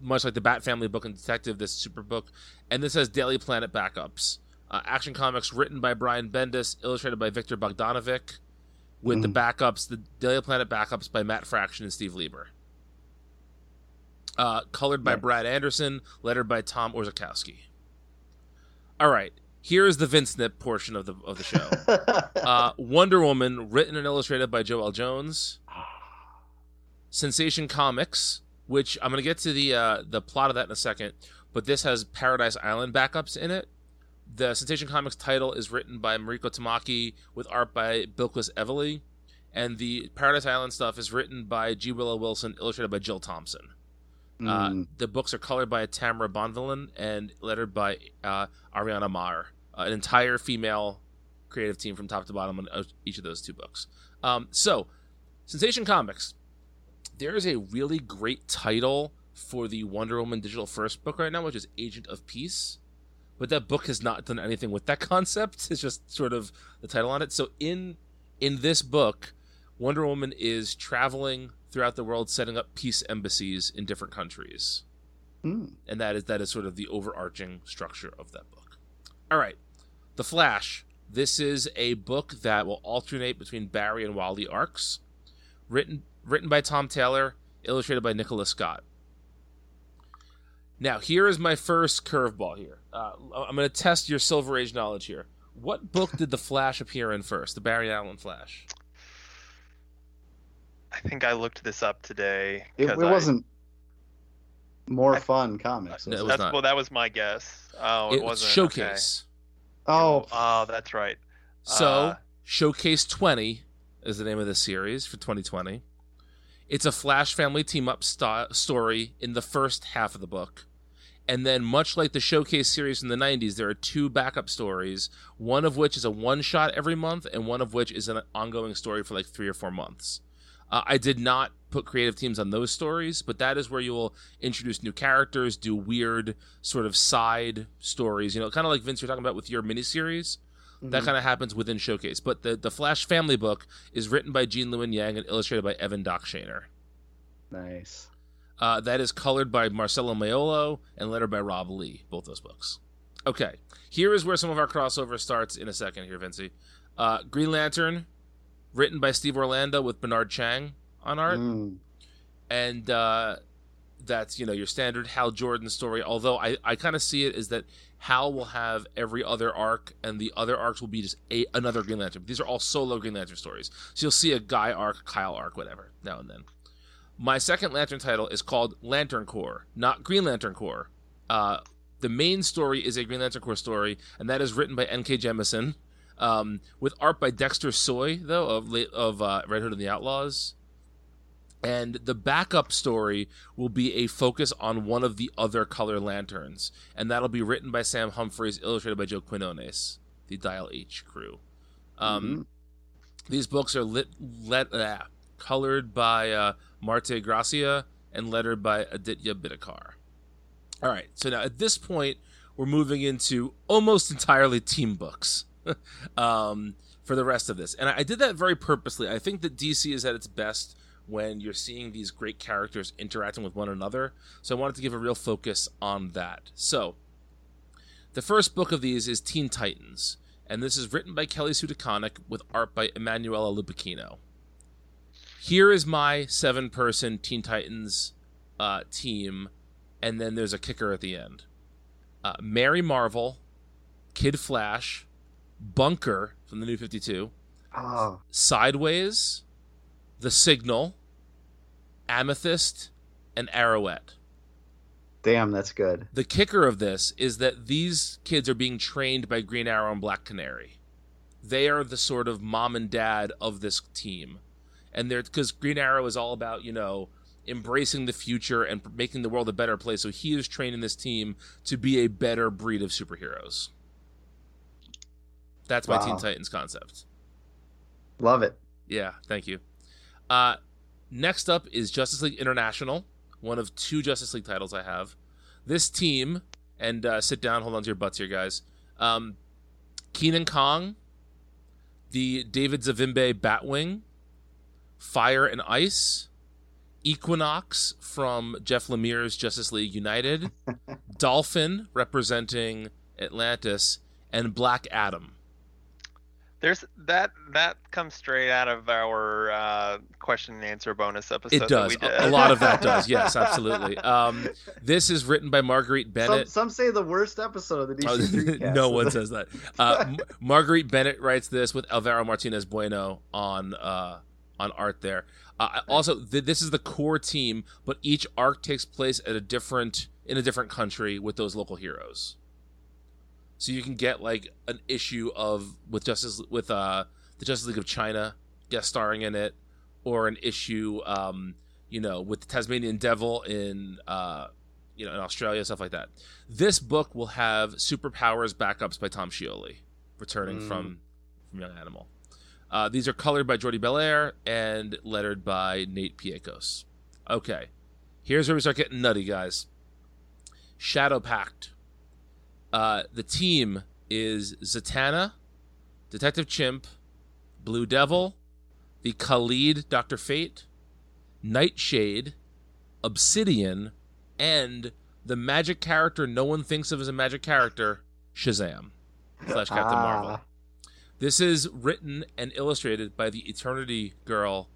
much like the Bat Family book and Detective. This super book, and this has Daily Planet backups. Uh, Action Comics written by Brian Bendis, illustrated by Viktor Bogdanovic, with the backups, the Daily Planet backups by Matt Fraction and Steve Lieber. Uh, colored by Nice. Brad Anderson, lettered by Tom Orzechowski. All right, here is the Vince Nip portion of the of the show. (laughs) uh, Wonder Woman, written and illustrated by Joëlle Jones. Sensation Comics, which I'm gonna get to the uh, the plot of that in a second, but this has Paradise Island backups in it. The Sensation Comics title is written by Mariko Tamaki with art by Bilquis Evely, and the Paradise Island stuff is written by G. Willow Wilson, illustrated by Jill Thompson. Uh, Mm. the books are colored by Tamra Bonvillain and lettered by uh, Ariana Maher, uh, an entire female creative team from top to bottom on uh, each of those two books. Um, so, Sensation Comics, there is a really great title for the Wonder Woman digital first book right now, which is Agent of Peace. But that book has not done anything with that (laughs) concept. It's just sort of the title on it. So in in this book, Wonder Woman is traveling throughout the world, setting up peace embassies in different countries Mm. and that is that is sort of the overarching structure of that book. All right, The Flash. This is a book that will alternate between Barry and Wally arcs, written written by Tom Taylor, illustrated by Nicola Scott. Now, here is my first curveball. Here, uh, I'm going to test your Silver Age knowledge here. What book did the Flash appear in first? The Barry Allen Flash. I think I looked this up today. It, 'cause it I- wasn't more I- fun comics. No, was it it? was That's not. well, that was my guess. Oh, it, It was wasn't Showcase. Oh, Okay. Oh, that's right. So, Uh, Showcase 20 is the name of the series for 2020. It's a Flash family team up sto- story in the first half of the book. And then, much like the Showcase series from the 90s, there are two backup stories, one of which is a one shot every month, and one of which is an ongoing story for like three or four months. Uh, I did not put creative teams on those stories, but that is where you will introduce new characters, do weird sort of side stories, you know, kind of like Vince, you're talking about with your miniseries that Mhm. kind of happens within Showcase. But the the Flash Family book is written by Gene Luen Yang and illustrated by Evan Doc Shaner. nice. Uh, that is colored by Marcelo Maiolo and lettered by Rob Leigh. Both those books. Okay, here is where some of our crossover starts in a second. Here, Vincy. Uh, Green Lantern, written by Steve Orlando with Bernard Chang on art Mm. and uh, that's you know your standard Hal Jordan story. Although I, I kind of see it is that Hal will have every other arc, and the other arcs will be just a, another Green Lantern. These are all solo Green Lantern stories, so you'll see a Guy arc, Kyle arc, whatever now and then. My second Lantern title is called Lantern Corps, not Green Lantern Corps. Uh, the main story is a Green Lantern Corps story, and that is written by N.K. Jemisin, um, with art by Dexter Soy, though of of uh, Red Hood and the Outlaws. And the backup story will be a focus on one of the other color lanterns. And that'll be written by sam humphries illustrated by joe quinones the dial h crew. Um, These books are lit, let, uh, colored by uh, Marte Gracia and lettered by Aditya Bidikar. All right, so now at this point, we're moving into almost entirely team books (laughs) um, for the rest of this. And I, I did that very purposely. I think that DC is at its best when you're seeing these great characters interacting with one another. So I wanted to give a real focus on that. So the first book of these is Teen Titans, and this is written by Kelly Sue DeConnick with art by Emanuela Lupacchino. Here is my seven person Teen Titans uh, team, and then there's a kicker at the end. Uh, Mary Marvel, Kid Flash, Bunker from the New 52, Oh, Sideways, The Signal, Amethyst, and Arrowette. damn, that's good. The kicker of this is that these kids are being trained by Green Arrow and Black Canary. They are the sort of mom and dad of this team. And they're because Green Arrow is all about, you know, embracing the future and making the world a better place. So he is training this team to be a better breed of superheroes. That's my Wow. Teen Titans concept. Love it. Yeah, thank you. Uh, next up is Justice League International, one of two Justice League titles I have. This team, and uh, sit down, hold on to your butts here, guys. Um, Kenan Kong, the David Zavimbe Batwing, Fire and Ice, Equinox from Jeff Lemire's Justice League United, (laughs) Dolphin representing Atlantis, and Black Adam. There's that that comes straight out of our uh, question and answer bonus episode. It that does. we did. A, a lot of that (laughs) does. Yes, absolutely. Um, this is written by Marguerite Bennett. some say the worst episode of the Oh, DC (laughs) Dreamcast. no one says that. Uh, (laughs) Marguerite Bennett writes this with Alvaro Martinez Bueno on uh, on art there. Uh, also, th- this is the core team, but each arc takes place at a different in a different country with those local heroes. So you can get like an issue of with Justice with uh, the Justice League of China guest starring in it, or an issue, um, you know, with the Tasmanian Devil in uh, you know in Australia, stuff like that. This book will have superpowers backups by Tom Scioli, returning Mm. from from Young Animal. Uh, these are colored by Jordie Bellaire and lettered by Nate Piekos. Okay, here's where we start getting nutty, guys. Shadow Pact. Uh, the team is Zatanna, Detective Chimp, Blue Devil, the Khalid Doctor Fate, Nightshade, Obsidian, and the magic character no one thinks of as a magic character, Shazam, slash Captain Marvel. Ah, This is written and illustrated by the Eternity Girl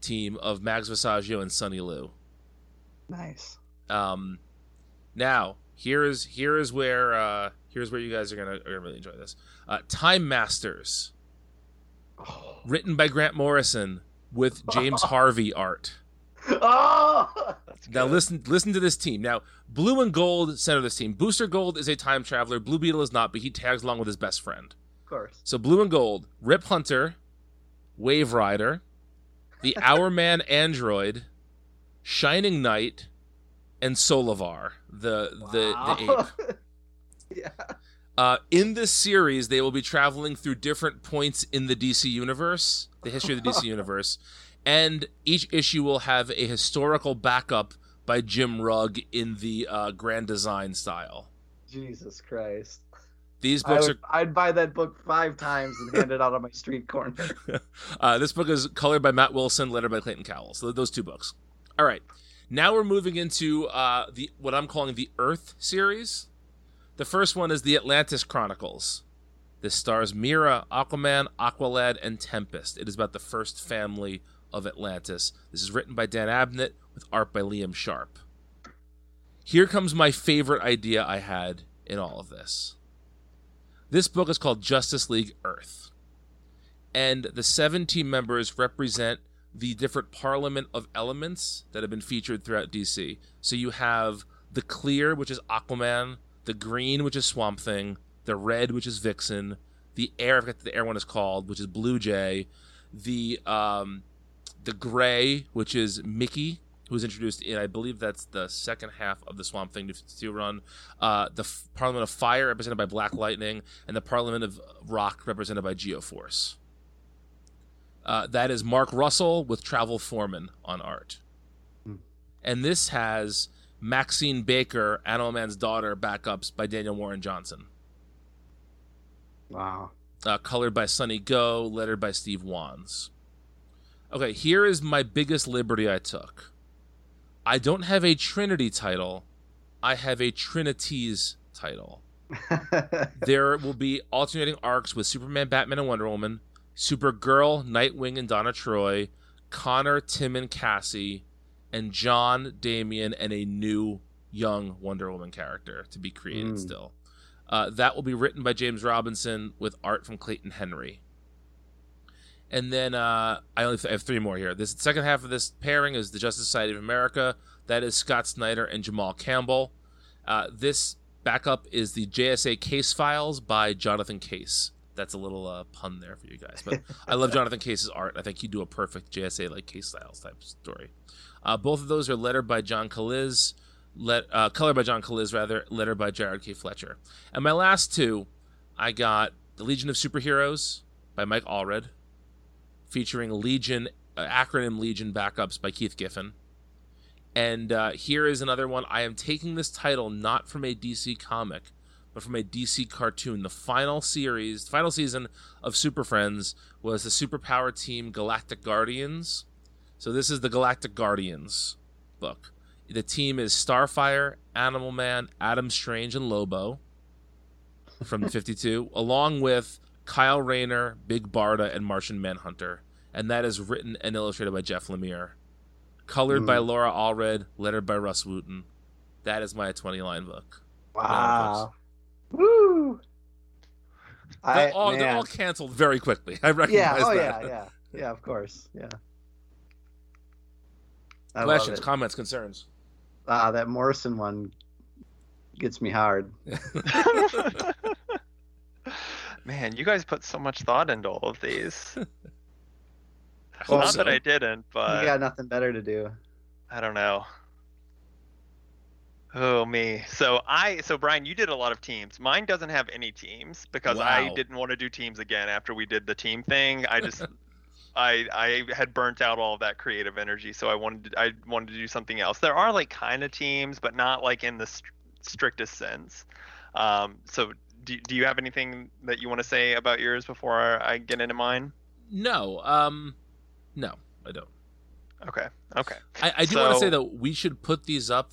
team of Mags Visaggio and Sonny Liew. nice. Um, now here is here is where uh, here's where you guys are gonna, are gonna really enjoy this. Uh, Time Masters, Oh. written by Grant Morrison with (laughs) James Harvey art. oh! Now listen listen to this team. Now Blue and Gold center this team. Booster Gold is a time traveler. Blue Beetle is not, but he tags along with his best friend. Of course. So Blue and Gold, Rip Hunter, Wave Rider, the (laughs) Hour Man Android, Shining Knight, and Solovar, the the, the ape. (laughs) yeah. Uh, in this series, they will be traveling through different points in the DC universe, the history of the DC (laughs) universe, and each issue will have a historical backup by Jim Rugg in the uh, Grand Design style. Jesus Christ. These books would, I'd buy that book five times and hand it out on my street corner. (laughs) Uh, this book is colored by Matt Wilson, lettered by Clayton Cowles. So those two books. All right, now we're moving into uh, the what I'm calling the Earth series. The first one is the Atlantis Chronicles. This stars Mera, Aquaman, Aqualad, and Tempest. It is about the first family of Atlantis. This is written by Dan Abnett with art by Liam Sharp. Here comes my favorite idea I had in all of this. This book is called Justice League Earth. And the seven team members represent the different parliament of elements that have been featured throughout DC. So you have the clear, which is Aquaman, the green, which is Swamp Thing, the red, which is Vixen, the air, I forget the air one is called, which is Blue Jay, the um, the gray, which is Mickey, who was introduced in, I believe that's the second half of the Swamp Thing to run. Uh, the Parliament of Fire, represented by Black Lightning, and the Parliament of Rock, represented by Geoforce. Uh, that is Mark Russell with Travel Foreman on art. Hmm. And this has Maxine Baker, Animal Man's daughter, backups by Daniel Warren Johnson. Wow. Uh, colored by Sunny Gho, lettered by Steve Wands. Okay, here is my biggest liberty I took. I don't have a Trinity title, I have a Trinities title. (laughs) there will be alternating arcs with Superman, Batman, and Wonder Woman, Supergirl, Nightwing, and Donna Troy, Connor, Tim, and Cassie, and John, Damian, and a new young Wonder Woman character to be created Mm. still. Uh, that will be written by James Robinson with art from Clayton Henry. And then uh, I only I have three more here. This second half of this pairing is the Justice Society of America. That is Scott Snyder and Jamal Campbell. Uh, this backup is the JSA Case Files by Jonathan Case. That's a little uh, pun there for you guys, but I love Jonathan Case's art. I think he'd do a perfect JSA like Case Styles type story. Uh, both of those are lettered by John Caliz, let uh, colored by John Caliz rather, lettered by Jared K. Fletcher. And my last two, I got the Legion of Superheroes by Mike Allred, featuring Legion uh, acronym Legion backups by Keith Giffen. And uh, here is another one. I am taking this title not from a DC comic, but from a DC cartoon. The final series, the final season of Super Friends was the superpower team Galactic Guardians. So this is the Galactic Guardians book. The team is Starfire, Animal Man, Adam Strange, and Lobo from the (laughs) 52, along with Kyle Rayner, Big Barda, and Martian Manhunter. And that is written and illustrated by Jeff Lemire. Colored by Mm. Laura Allred, lettered by Rus Wooton. That is my 20 line book. Wow. Woo. I, They're all, they're all canceled very quickly. (laughs) I recognize that. yeah. Oh that. yeah. Yeah. Yeah. Of course. Yeah. I love Questions, comments, concerns. Ah, that Morrison one gets me hard. (laughs) (laughs) Man, you guys put so much thought into all of these. Well, Not so. that I didn't, but you got nothing better to do. I don't know. Oh me. So I so Brian, you did a lot of teams. Mine doesn't have any teams because I didn't want to do teams again after we did the team thing. I just (laughs) I I had burnt out all of that creative energy, so I wanted to, I wanted to do something else. There are like kind of teams, but not like in the str- strictest sense. Um, so do, do you have anything that you want to say about yours before I get into mine? No, um, no, I don't. Okay. Okay. I, I do want to say that we should put these up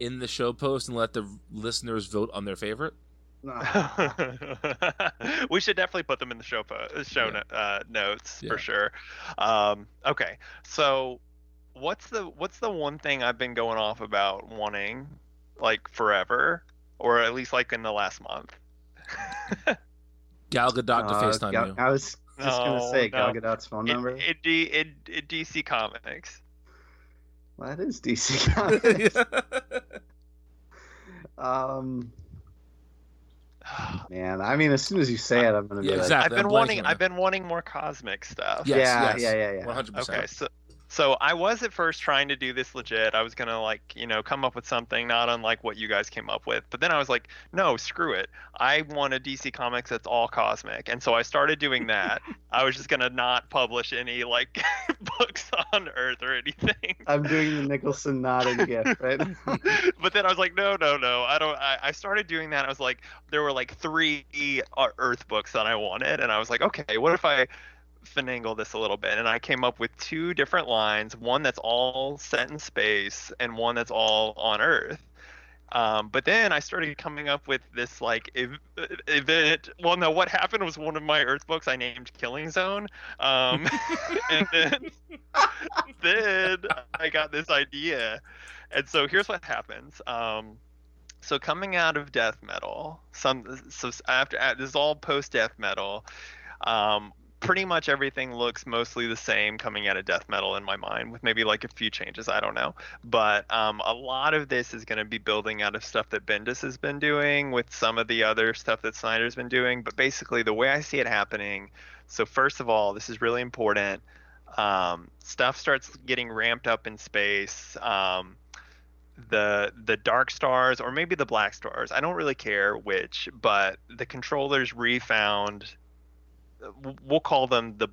in the show post and let the listeners vote on their favorite. (laughs) We should definitely put them in the show po- show Yeah. no- uh, notes Yeah. for sure. Um, okay, so what's the what's the one thing I've been going off about wanting like forever, or at least like in the last month? (laughs) Gal Gadot to uh, FaceTime Gal- you. I was just gonna No, say Gal. Gadot's phone It, number. it, D- it, it DC Comics. Well, that is DC Comics. (laughs) um, (sighs) man, I mean, as soon as you say it, I'm gonna be Yeah, like, exactly. I've I'm been wanting I've been wanting more cosmic stuff. Yes, yeah, yes. yeah, yeah, yeah. One hundred percent. Okay, so so I was at first trying to do this legit. I was gonna like you know come up with something not unlike what you guys came up with. But then I was like, no, screw it. I want a DC Comics that's all cosmic, and so I started doing that. (laughs) I was just gonna not publish any like (laughs) books on Earth or anything. I'm doing the Nicholson nodding gift, right? (laughs) but then I was like, no, no, no. I don't. I, I started doing that. I was like, there were like three uh, Earth books that I wanted, and I was like, okay, what if I finagle this a little bit? And I came up with two different lines. One that's all set in space, and one that's all on Earth. Um, but then I started coming up with this like ev- event. Well, no, what happened was one of my Earth books I named Killing Zone, um, (laughs) and then then I got this idea, and so here's what happens. Um, so coming out of death metal, some so after this is all post death metal. Um, pretty much everything looks mostly the same coming out of death metal in my mind, with maybe like a few changes. I don't know, but um, a lot of this is going to be building out of stuff that Bendis has been doing with some of the other stuff that Snyder's been doing. But basically, the way I see it happening. So first of all, this is really important. Um, stuff starts getting ramped up in space. Um, the the dark stars or maybe the black stars i don't really care which but the controllers refound we'll call them the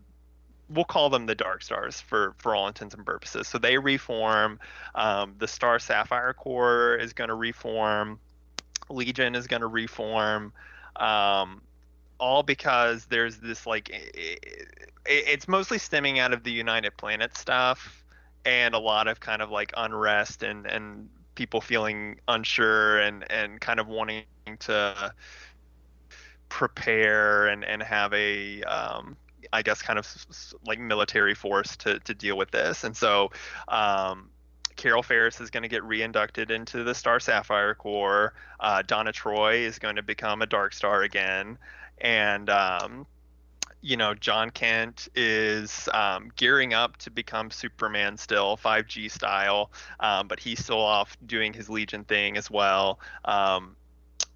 we'll call them the Dark Stars for for all intents and purposes. So they reform. Um, the Star Sapphire Corps is going to reform. Legion is going to reform. Um, all because there's this like it, it's mostly stemming out of the United Planet stuff and a lot of kind of like unrest and and people feeling unsure and and kind of wanting to prepare and and have a um, I guess kind of like military force to to deal with this. And so um, Carol Ferris is going to get reinducted into the Star Sapphire Corps. Uh, Donna Troy is going to become a Dark Star again, and um, you know Jon Kent is um, gearing up to become Superman still, 5G style, um, but he's still off doing his Legion thing as well. Um,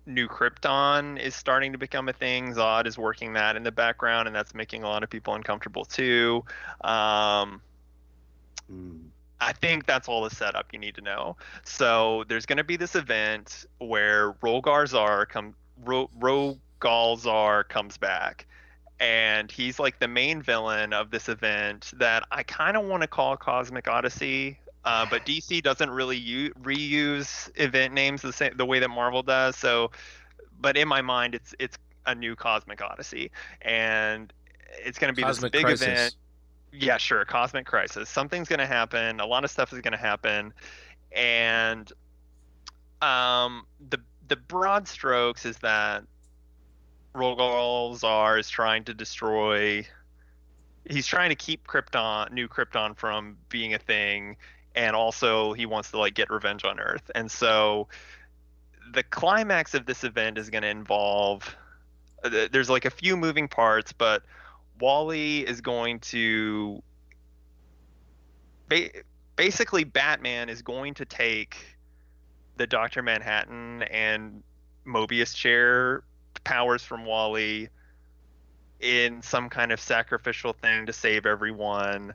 New Krypton is starting to become a thing. Zod is working that in the background, and that's making a lot of people uncomfortable too. Um, mm. I think that's all the setup you need to know. So there's going to be this event where Rolgarzar come Ro, Rogol Zaar comes back, and he's like the main villain of this event that I kind of want to call Cosmic Odyssey. Uh, but DC doesn't really u- reuse event names the same the way that Marvel does. So, but in my mind, it's it's a new Cosmic Odyssey, and it's going to be Cosmic this big Crisis. event. Yeah, sure, Cosmic Crisis. Something's going to happen. A lot of stuff is going to happen, and um, the the broad strokes is that Rogal Rogol Zaar is trying to destroy. He's trying to keep Krypton, New Krypton, from being a thing, and also he wants to like get revenge on Earth. And so, the climax of this event is going to involve. Uh, there's like a few moving parts, but Wally is going to. Ba- basically, Batman is going to take the Doctor Manhattan and Mobius chair powers from Wally in some kind of sacrificial thing to save everyone.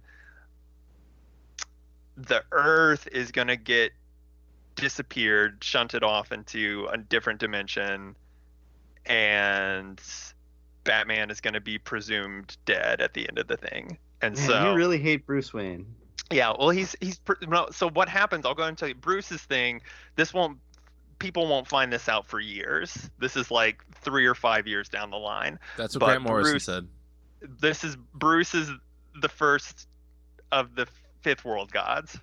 The Earth is going to get disappeared, shunted off into a different dimension, and Batman is going to be presumed dead at the end of the thing. And Man, so you really hate Bruce Wayne. Yeah, well, he's he's so what happens? I'll go and tell you. Bruce's thing. This won't people won't find this out for years. This is like three or five years down the line. That's what but Grant Morrison Bruce, said. This is Bruce is the first of the fifth world gods.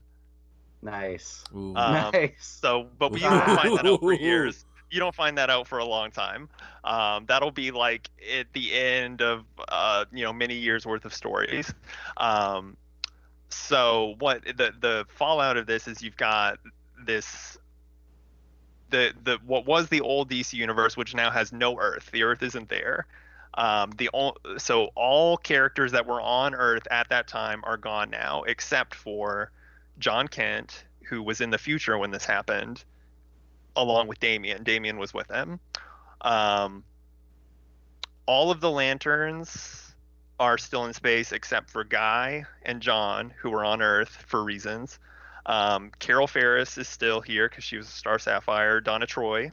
Nice. Um, nice. So, but you don't (laughs) find that out for years. You don't find that out for a long time. Um, that'll be like at the end of uh, you know many years worth of stories. Um, so what the the fallout of this is you've got this the the what was the old DC universe, which now has no Earth. The Earth isn't there. Um, the so all characters that were on Earth at that time are gone now, except for Jon Kent, who was in the future when this happened, along with Damian. Damian was with him. Um, all of the lanterns are still in space except for Guy and John, who were on Earth for reasons. Um, Carol Ferris is still here because she was a Star Sapphire. Donna Troy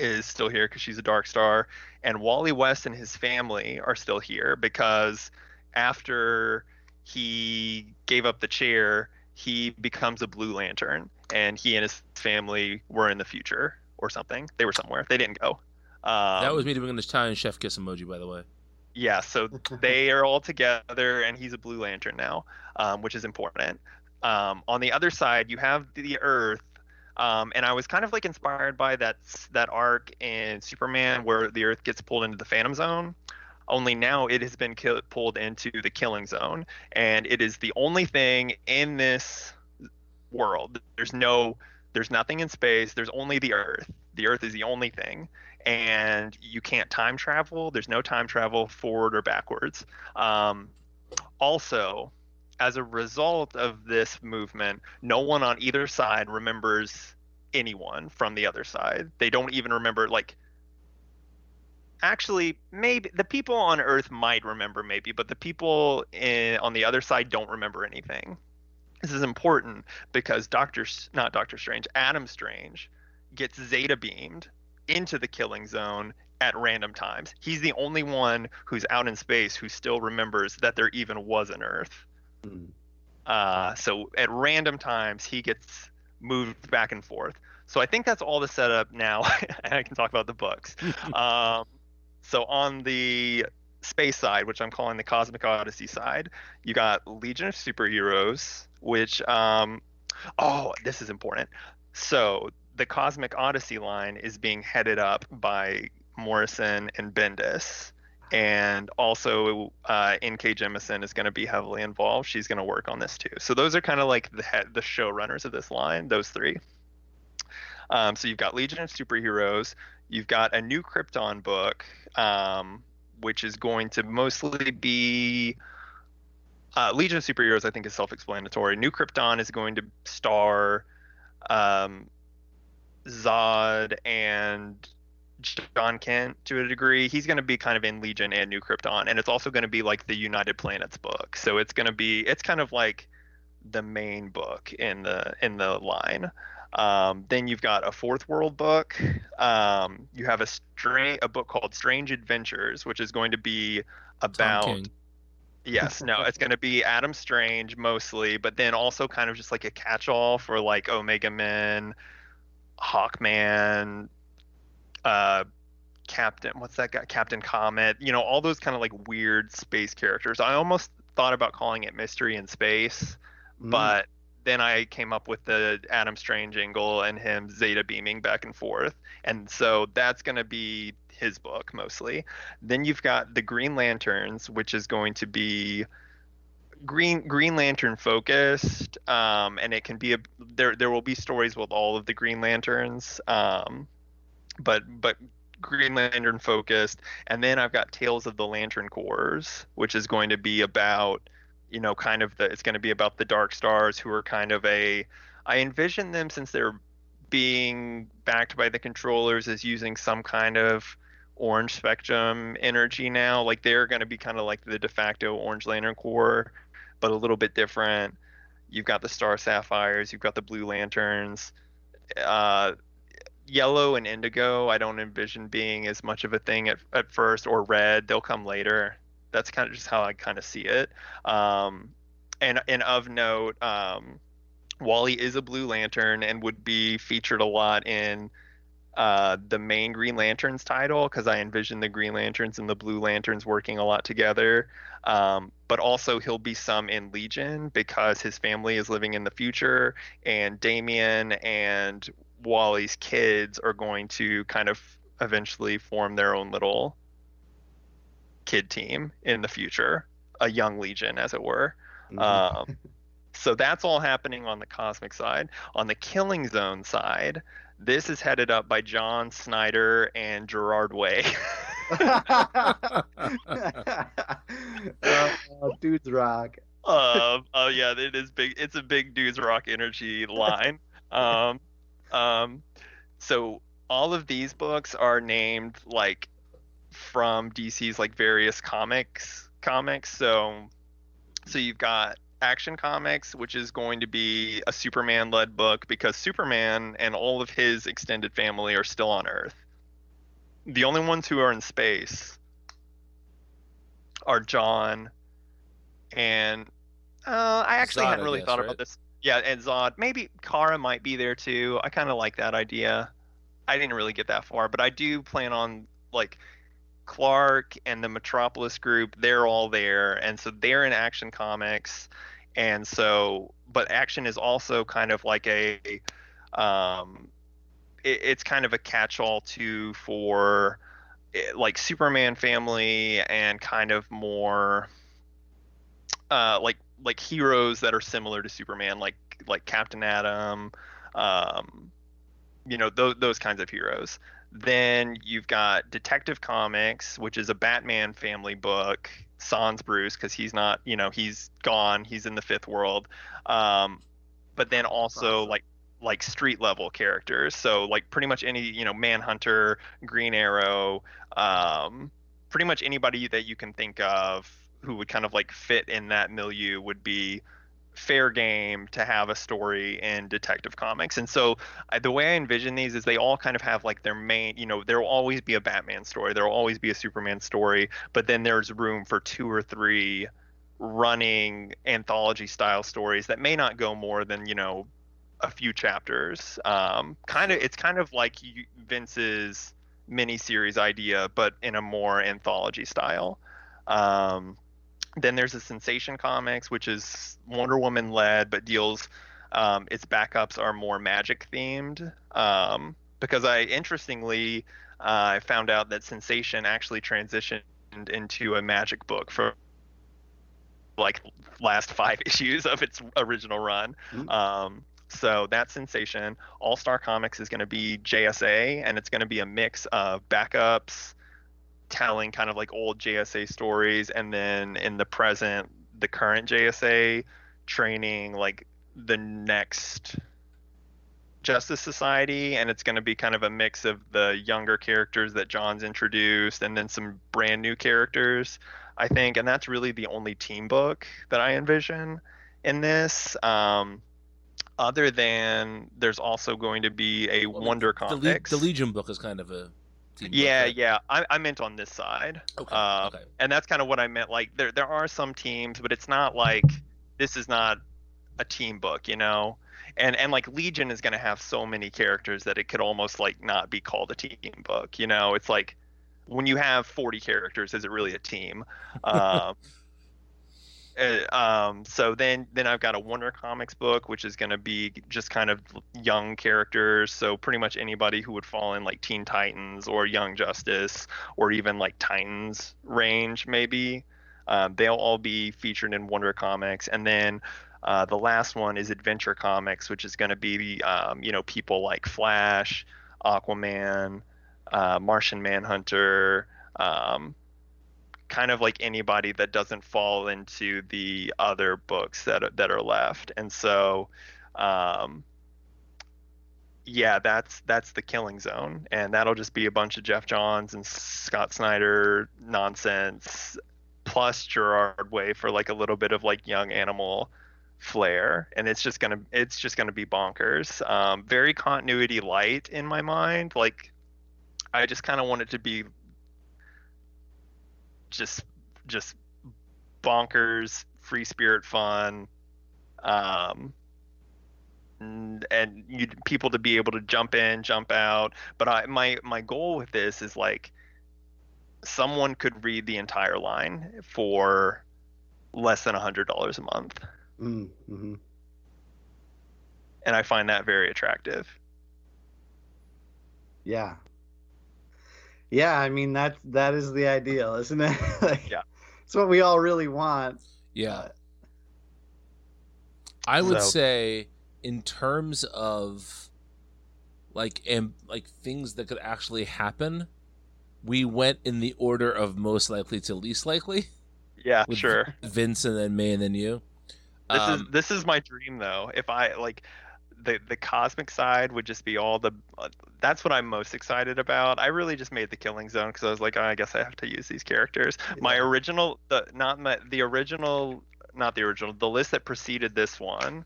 is still here because she's a Dark Star, and Wally West and his family are still here because after he gave up the chair, he becomes a Blue Lantern, and he and his family were in the future or something. They were somewhere. They didn't go. Um, that was me doing the Italian chef kiss emoji, by the way. Yeah, so (laughs) they are all together, and he's a Blue Lantern now, um, which is important. Um, on the other side, you have the Earth, um, and I was kind of like inspired by that that arc in Superman where the Earth gets pulled into the Phantom Zone. Only now it has been kill- pulled into the Killing Zone, and it is the only thing in this world. There's no, there's nothing in space. There's only the Earth. The Earth is the only thing, and you can't time travel. There's no time travel forward or backwards. Um, also, as a result of this movement, no one on either side remembers anyone from the other side. They don't even remember like actually maybe the people on earth might remember maybe but the people in, on the other side don't remember anything this is important because doctor not doctor strange adam strange gets zeta beamed into the killing zone at random times. He's the only one who's out in space who still remembers that there even was an Earth. Hmm. Uh, so at random times, he gets moved back and forth. So I think that's all the setup now. (laughs) and I can talk about the books. (laughs) um, so on the space side, which I'm calling the Cosmic Odyssey side, you got Legion of Superheroes, which, um, oh, this is important. So the Cosmic Odyssey line is being headed up by Morrison and Bendis. And also, uh, N.K. Jemisin is going to be heavily involved. She's going to work on this too. So those are kind of like the the showrunners of this line. Those three. Um, so you've got Legion of Superheroes. You've got a new Krypton book, um, which is going to mostly be uh, Legion of Superheroes. I think is self-explanatory. New Krypton is going to star um, Zod and Jon Kent to a degree. He's going to be kind of in Legion and New Krypton, and it's also going to be like the United Planets book. So it's going to be it's kind of like the main book in the in the line. Um, then you've got a fourth world book. Um, you have a stra- a book called Strange Adventures, which is going to be about yes, no, it's going to be Adam Strange mostly, but then also kind of just like a catch-all for like Omega Men, Hawkman, uh, Captain, what's that guy? Captain Comet. You know, all those kind of like weird space characters. I almost thought about calling it Mystery in Space, Mm. but then I came up with the Adam Strange angle and him Zeta beaming back and forth, and so that's going to be his book mostly. Then you've got the Green Lanterns, which is going to be Green Green Lantern focused, um, and it can be a there. There will be stories with all of the Green Lanterns, um, but but Green Lantern focused. And then I've got Tales of the Lantern Corps, which is going to be about you know kind of the it's going to be about the Dark Stars who are kind of a I envision them since they're being backed by the controllers as using some kind of orange spectrum energy now. Like they're going to be kind of like the de facto orange lantern corps but a little bit different. You've got the star sapphires you've got the blue lanterns. Uh, yellow and indigo i don't envision being as much of a thing at, at first or red they'll come later that's kind of just how i kind of see it um, and and of note um, wally is a blue lantern and would be featured a lot in uh, the main Green Lanterns title because I envision the Green Lanterns and the Blue Lanterns working a lot together. Um, but also he'll be some in Legion because his family is living in the future, and Damian and Wally's kids are going to kind of eventually form their own little kid team in the future, a young Legion, as it were. Mhm. Um, so that's all happening on the cosmic side. On the Killing Zone side, this is headed up by John Snyder and Gerard Way. oh, (laughs) (laughs) dudes rock. um, oh yeah, it is big. It's a big dudes rock energy line. (laughs) Um, um, so all of these books are named like from DC's like various comics comics. So so you've got Action Comics, which is going to be a Superman led book because Superman and all of his extended family are still on Earth. The only ones who are in space are John and uh, I actually Zod, hadn't really guess, thought right? about this. Yeah, and Zod. Maybe Kara might be there too. I kind of like that idea. I didn't really get that far, but I do plan on like Clark and the Metropolis group. They're all there, and so they're in Action Comics, and so but Action is also kind of like a um, it, it's kind of a catch-all too for eh, like Superman family and kind of more uh, like like heroes that are similar to Superman, like like Captain Atom, um, you know those those kinds of heroes. Then you've got Detective Comics, which is a Batman family book. Sans Bruce, because he's not, you know, he's gone. He's in the fifth world. Um, but then also like like street level characters. So like pretty much any, you know, Manhunter, Green Arrow, um, pretty much anybody that you can think of who would kind of like fit in that milieu would be fair game to have a story in Detective Comics. And so I, the way I envision these is they all kind of have like their main, you know, there will always be a Batman story, there will always be a Superman story, but then there's room for two or three running anthology style stories that may not go more than, you know, a few chapters. Um, kind of, it's kind of like Vince's miniseries idea, but in a more anthology style. Um, then there's the Sensation Comics, which is Wonder Woman led, but deals um, its backups are more magic themed. Um, because I interestingly, uh, I found out that Sensation actually transitioned into a magic book for like last five (laughs) issues of its original run. Mm. Um, so that sensation, All Star Comics is going to be JSA, and it's going to be a mix of backups, telling kind of like old JSA stories, and then in the present, the current JSA training like the next Justice Society, and it's going to be kind of a mix of the younger characters that John's introduced, and then some brand new characters, I think, and that's really the only team book that I envision in this. Um, other than there's also going to be a Well, Wonder the, Le- Comics. the Legion book is kind of a. yeah, yeah. I, I meant on this side. Okay. Uh, okay. and that's kind of what I meant. Like there there are some teams, but it's not like this is not a team book, you know. And and like Legion is going to have so many characters that it could almost like not be called a team book, you know. It's like when you have 40 characters, is it really a team? (laughs) Um, uh, um, so then then I've got a Wonder Comics book, which is going to be just kind of young characters. So pretty much anybody who would fall in like Teen Titans or Young Justice or even like Titans range, maybe. Um, they'll all be featured in Wonder Comics, and then uh, the last one is Adventure Comics, which is going to be um, you know people like Flash, Aquaman, uh, Martian Manhunter. Um, kind of like anybody that doesn't fall into the other books that are, that are left. And so, um, yeah, that's that's the Killing Zone, and that'll just be a bunch of Geoff Johns and Scott Snyder nonsense, plus Gerard Way for like a little bit of like young animal flair, and it's just gonna it's just gonna be bonkers. Um, very continuity light in my mind, like. I just kind of want it to be just just bonkers free spirit fun um and, and you people to be able to jump in jump out. But i my my goal with this is like someone could read the entire line for less than a hundred dollars a month. Mm, hmm and i find that very attractive. Yeah. Yeah, I mean that that is the ideal, isn't it? (laughs) like, Yeah. It's what we all really want. Yeah. Uh, I would So- say, in terms of like and like things that could actually happen, we went in the order of most likely to least likely. yeah With sure Vince and then May and then you. This Um, is this is my dream though. If I like the the cosmic side would just be all the uh, that's what I'm most excited about. I really just made the Killing Zone because I was like, oh, I guess I have to use these characters. My original the not my the original not the original the list that preceded this one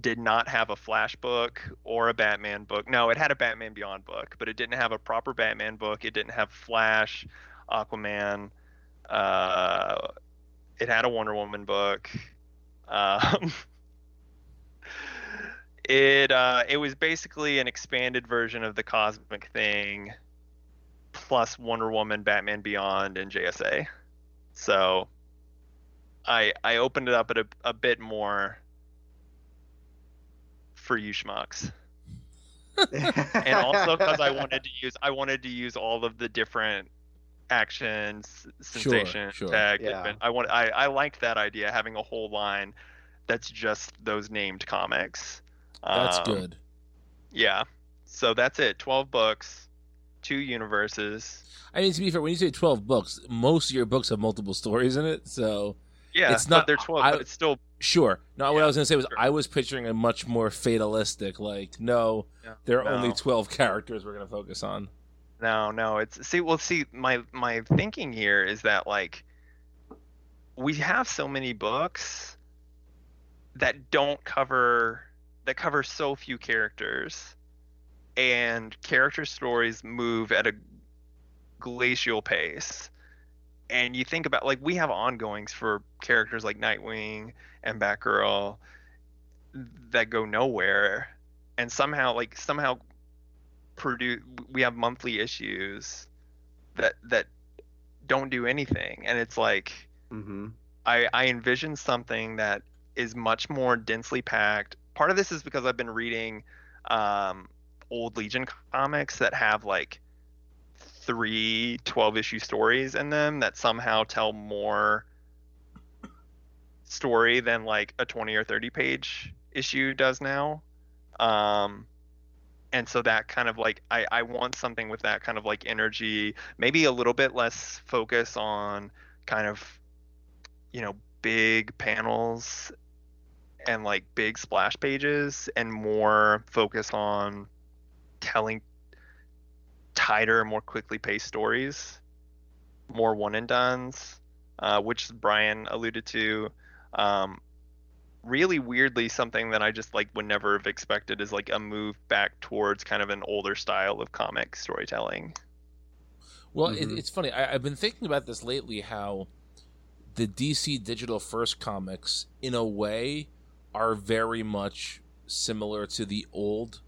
did not have a Flash book or a Batman book. No, it had a Batman Beyond book, but it didn't have a proper Batman book. It didn't have Flash, Aquaman. Uh, it had a Wonder Woman book. (laughs) Um, it uh, it was basically an expanded version of the cosmic thing, plus Wonder Woman, Batman Beyond, and JSA. So, I I opened it up at a, a bit more for you schmucks, and also because I wanted to use I wanted to use all of the different actions, sensation, sure. tag. Yeah. advent- I want I I liked that idea having a whole line that's just those named comics. That's Um, good. Yeah. So that's it. Twelve books, two universes. I mean, to be fair, when you say twelve books, most of your books have multiple stories in it. So Yeah, It's not- they're twelve, I- but it's still sure. No, what I was gonna say was sure. I was picturing a much more fatalistic. Like, no, there are only twelve characters we're gonna focus on. No, no, it's see well see my my thinking here is that like we have so many books that don't cover that cover so few characters and character stories move at a glacial pace and you think about like we have ongoings for characters like Nightwing and Batgirl that go nowhere and somehow like somehow produce we have monthly issues that that don't do anything and it's like Mm-hmm. I, I envision something that is much more densely packed. Part of this is because I've been reading um, old Legion comics that have like three 12 issue stories in them that somehow tell more story than like a 20 or 30 page issue does now. Um, and so that kind of like I, I want something with that kind of like energy, maybe a little bit less focus on kind of you know big panels and like big splash pages and more focus on telling tighter more quickly paced stories more one and dones uh, which brian alluded to um, really weirdly something that i just like would never have expected is like a move back towards kind of an older style of comic storytelling Well, Mhm. it, it's funny. I, I've been thinking about this lately. How the DC Digital First comics, in a way, are very much similar to the old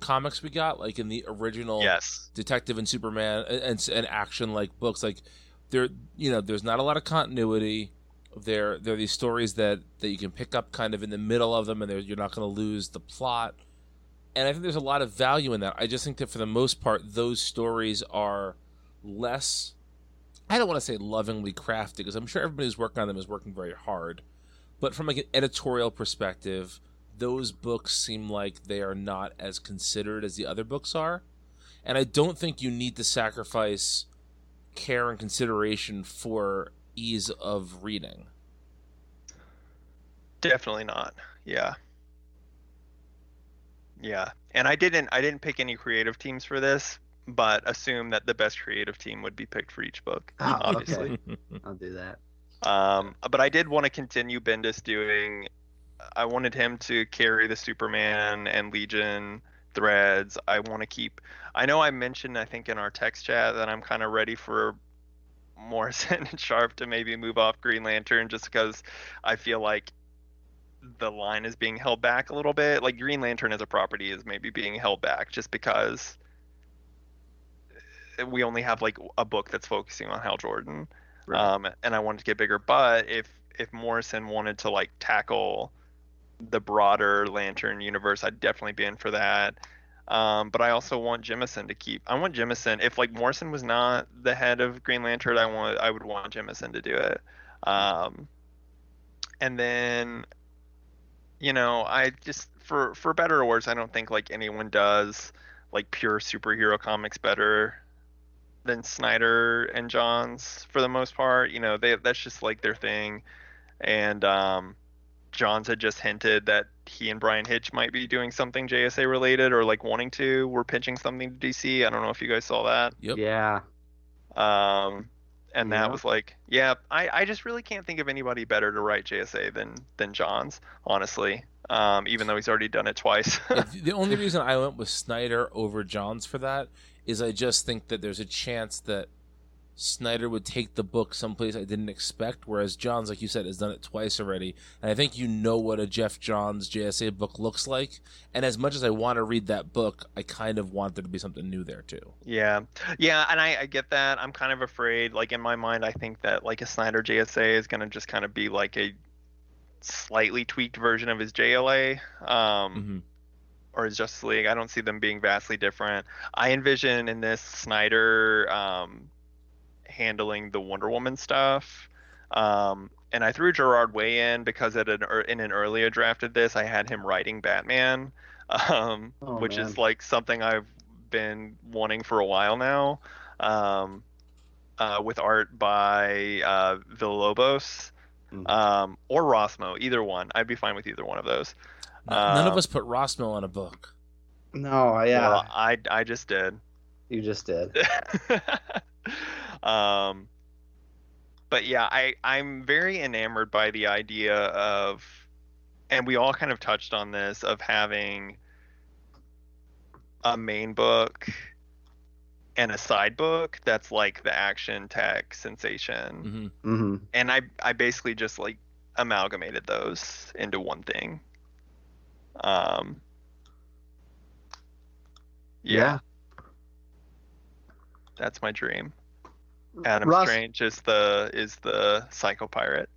comics we got, like in the original yes Detective and Superman and, and, and action like books. Like there, you know, there's not a lot of continuity. There, there are these stories that that you can pick up kind of in the middle of them, and you're not going to lose the plot. And I think there's a lot of value in that. I just think that for the most part, those stories are less. I don't want to say lovingly crafted because I'm sure everybody who's working on them is working very hard. But from like an editorial perspective, those books seem like they are not as considered as the other books are. And I don't think you need to sacrifice care and consideration for ease of reading. Definitely not. Yeah. Yeah. And I didn't I didn't pick any creative teams for this, but assume that the best creative team would be picked for each book, Oh, obviously. okay. I'll do that. Um but I did want to continue Bendis doing I wanted him to carry the Superman and Legion threads. I want to keep I know I mentioned I think in our text chat that I'm kind of ready for Morrison (laughs) and Sharp to maybe move off Green Lantern just because I feel like the line is being held back a little bit. Like Green Lantern as a property is maybe being held back just because we only have like a book that's focusing on Hal Jordan. Right. Um, and I wanted to get bigger. But if if Morrison wanted to like tackle the broader Lantern universe, I'd definitely be in for that. Um, but I also want Jemisin to keep. I want Jemisin. If like Morrison was not the head of Green Lantern, I want. I would want Jemisin to do it. Um, and then, you know, I just for for better or worse, I don't think like anyone does like pure superhero comics better than Snyder and Johns for the most part. You know, they that's just like their thing. And um, Johns had just hinted that he and Bryan Hitch might be doing something JSA related or like wanting to. We're pitching something to DC. I don't know if you guys saw that. Yep. Yeah. Um, and Yeah. that was like, yeah, I, I just really can't think of anybody better to write JSA than than Johns, honestly. Um, even though he's already done it twice. (laughs) The only reason I went with Snyder over Johns for that is I just think that there's a chance that Snyder would take the book someplace I didn't expect, whereas Johns, like you said, has done it twice already. And I think you know what a Geoff Johns JSA book looks like. And as much as I want to read that book, I kind of want there to be something new there too. Yeah, yeah, and I, I get that. I'm kind of afraid. Like in my mind, I think that like a Snyder JSA is gonna just kind of be like a slightly tweaked version of his JLA, um, hmm or Justice League. I don't see them being vastly different. I envision in this Snyder um, handling the Wonder Woman stuff. Um, and I threw Gerard Way in because at an, in an earlier draft of this, I had him writing Batman, (laughs) um, Oh, which man. is like something I've been wanting for a while now. Um, uh, with art by uh, Villalobos Mhm. um, or Rossmo, either one. I'd be fine with either one of those. None of Um, us put Rossmo on a book. No, yeah, Well, I I just did. you just did. (laughs) um, but yeah, I I'm very enamored by the idea of and we all kind of touched on this of having a main book and a side book that's like the action tech sensation hmm hmm and i i basically just like amalgamated those into one thing um yeah, that's my dream adam Ross, strange is the is the psycho pirate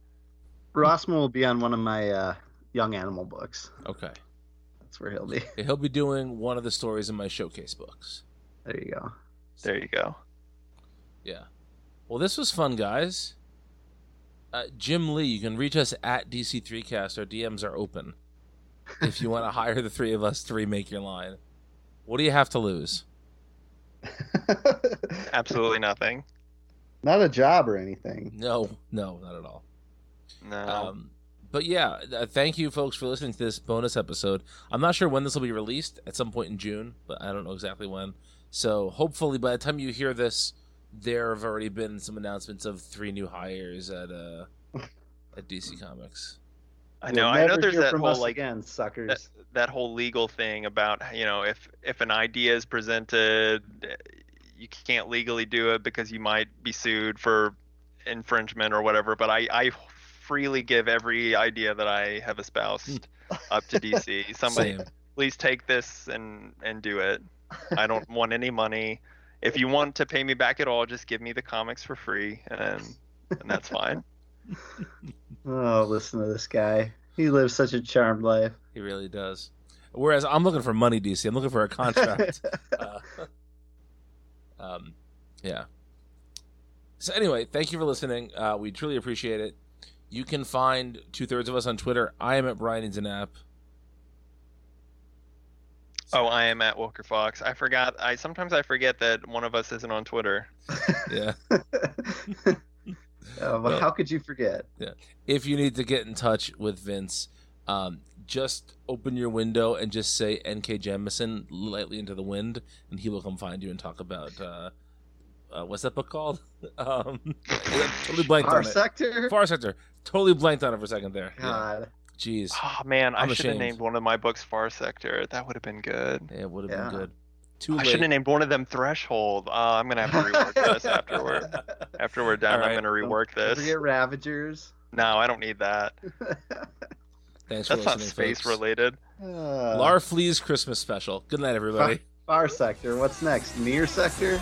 Rossmo will be on one of my uh, young animal books. Okay. That's where he'll be. (laughs) He'll be doing one of the stories in my showcase books. There you go. there you go Yeah. Well, this was fun, guys. Uh, Jim Lee, you can reach us at DC3Cast. Our DMs are open. If you want to hire the three of us to remake your line, what do you have to lose? (laughs) absolutely nothing Not a job or anything. No, no, not at all. no Um, but yeah, uh, thank you, folks, for listening to this bonus episode. I'm not sure when this will be released. At some point in June, but I don't know exactly when. So hopefully, by the time you hear this, there have already been some announcements of three new hires at uh at DC Comics. I know. You'll I know. There's that whole like again, suckers. that, that whole legal thing about you know if if an idea is presented, you can't legally do it because you might be sued for infringement or whatever. But I I freely give every idea that I have espoused (laughs) up to DC. Somebody Same. please take this and and do it. I don't (laughs) want any money. If you want to pay me back at all, just give me the comics for free, and and that's fine. (laughs) Oh, listen to this guy. He lives such a charmed life. He really does. Whereas I'm looking for money, DC. I'm looking for a contract. (laughs) uh, (laughs) um, yeah. So anyway, thank you for listening. Uh, we truly appreciate it. You can find two thirds of us on Twitter. I am at Brian Zanap. Oh, I am at Walker Fox. I forgot. I sometimes I forget that one of us isn't on Twitter. Yeah. (laughs) Oh, but Well- how could you forget? if you need to get in touch with Vince, um, just open your window and just say N.K. Jemisin lightly into the wind, and he will come find you and talk about uh, uh, what's that book called? (laughs) um, (laughs) totally blanked Our on it. sector? Far Sector. Totally blanked on it for a second there. Yeah. God. Jeez. Oh man, I I'm should have named one of my books Far Sector. That would have been good. Yeah, it would have Yeah. been good. Too I should have named one of them Threshold. Uh, I'm gonna have to rework this after we're (laughs) after we're done. All right. I'm gonna rework Don't this. forget Ravagers. No, I don't need that. (laughs) Thanks for That's not listening, space folks. related. Uh, Lar Flea's Christmas special. Good night, everybody. Far sector. What's next? Near sector?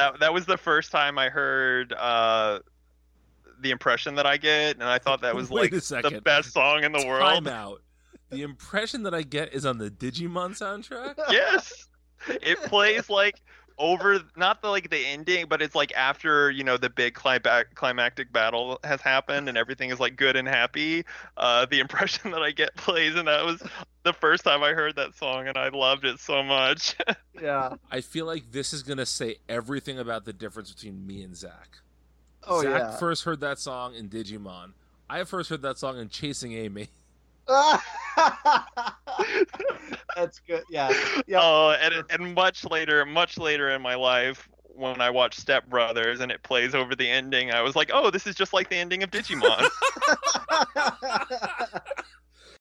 That that was the first time I heard uh, the impression that I get, and I thought that was (laughs) like the best song in the world. Time out. The impression that I get is on the Digimon soundtrack. (laughs) yes it plays like over not the like the ending but it's like after you know the big climac- climactic battle has happened and everything is like good and happy uh the (laughs) impression that i get plays and that was the first time i heard that song and i loved it so much (laughs) Yeah. I feel like this is gonna say everything about the difference between me and Zach. Oh, Zach yeah. first heard that song in Digimon. I first heard that song in Chasing Amy. (laughs) (laughs) That's good. Yeah. Yep. oh and, and much later much later in my life when i watched step brothers and it plays over the ending i was like oh this is just like the ending of digimon (laughs)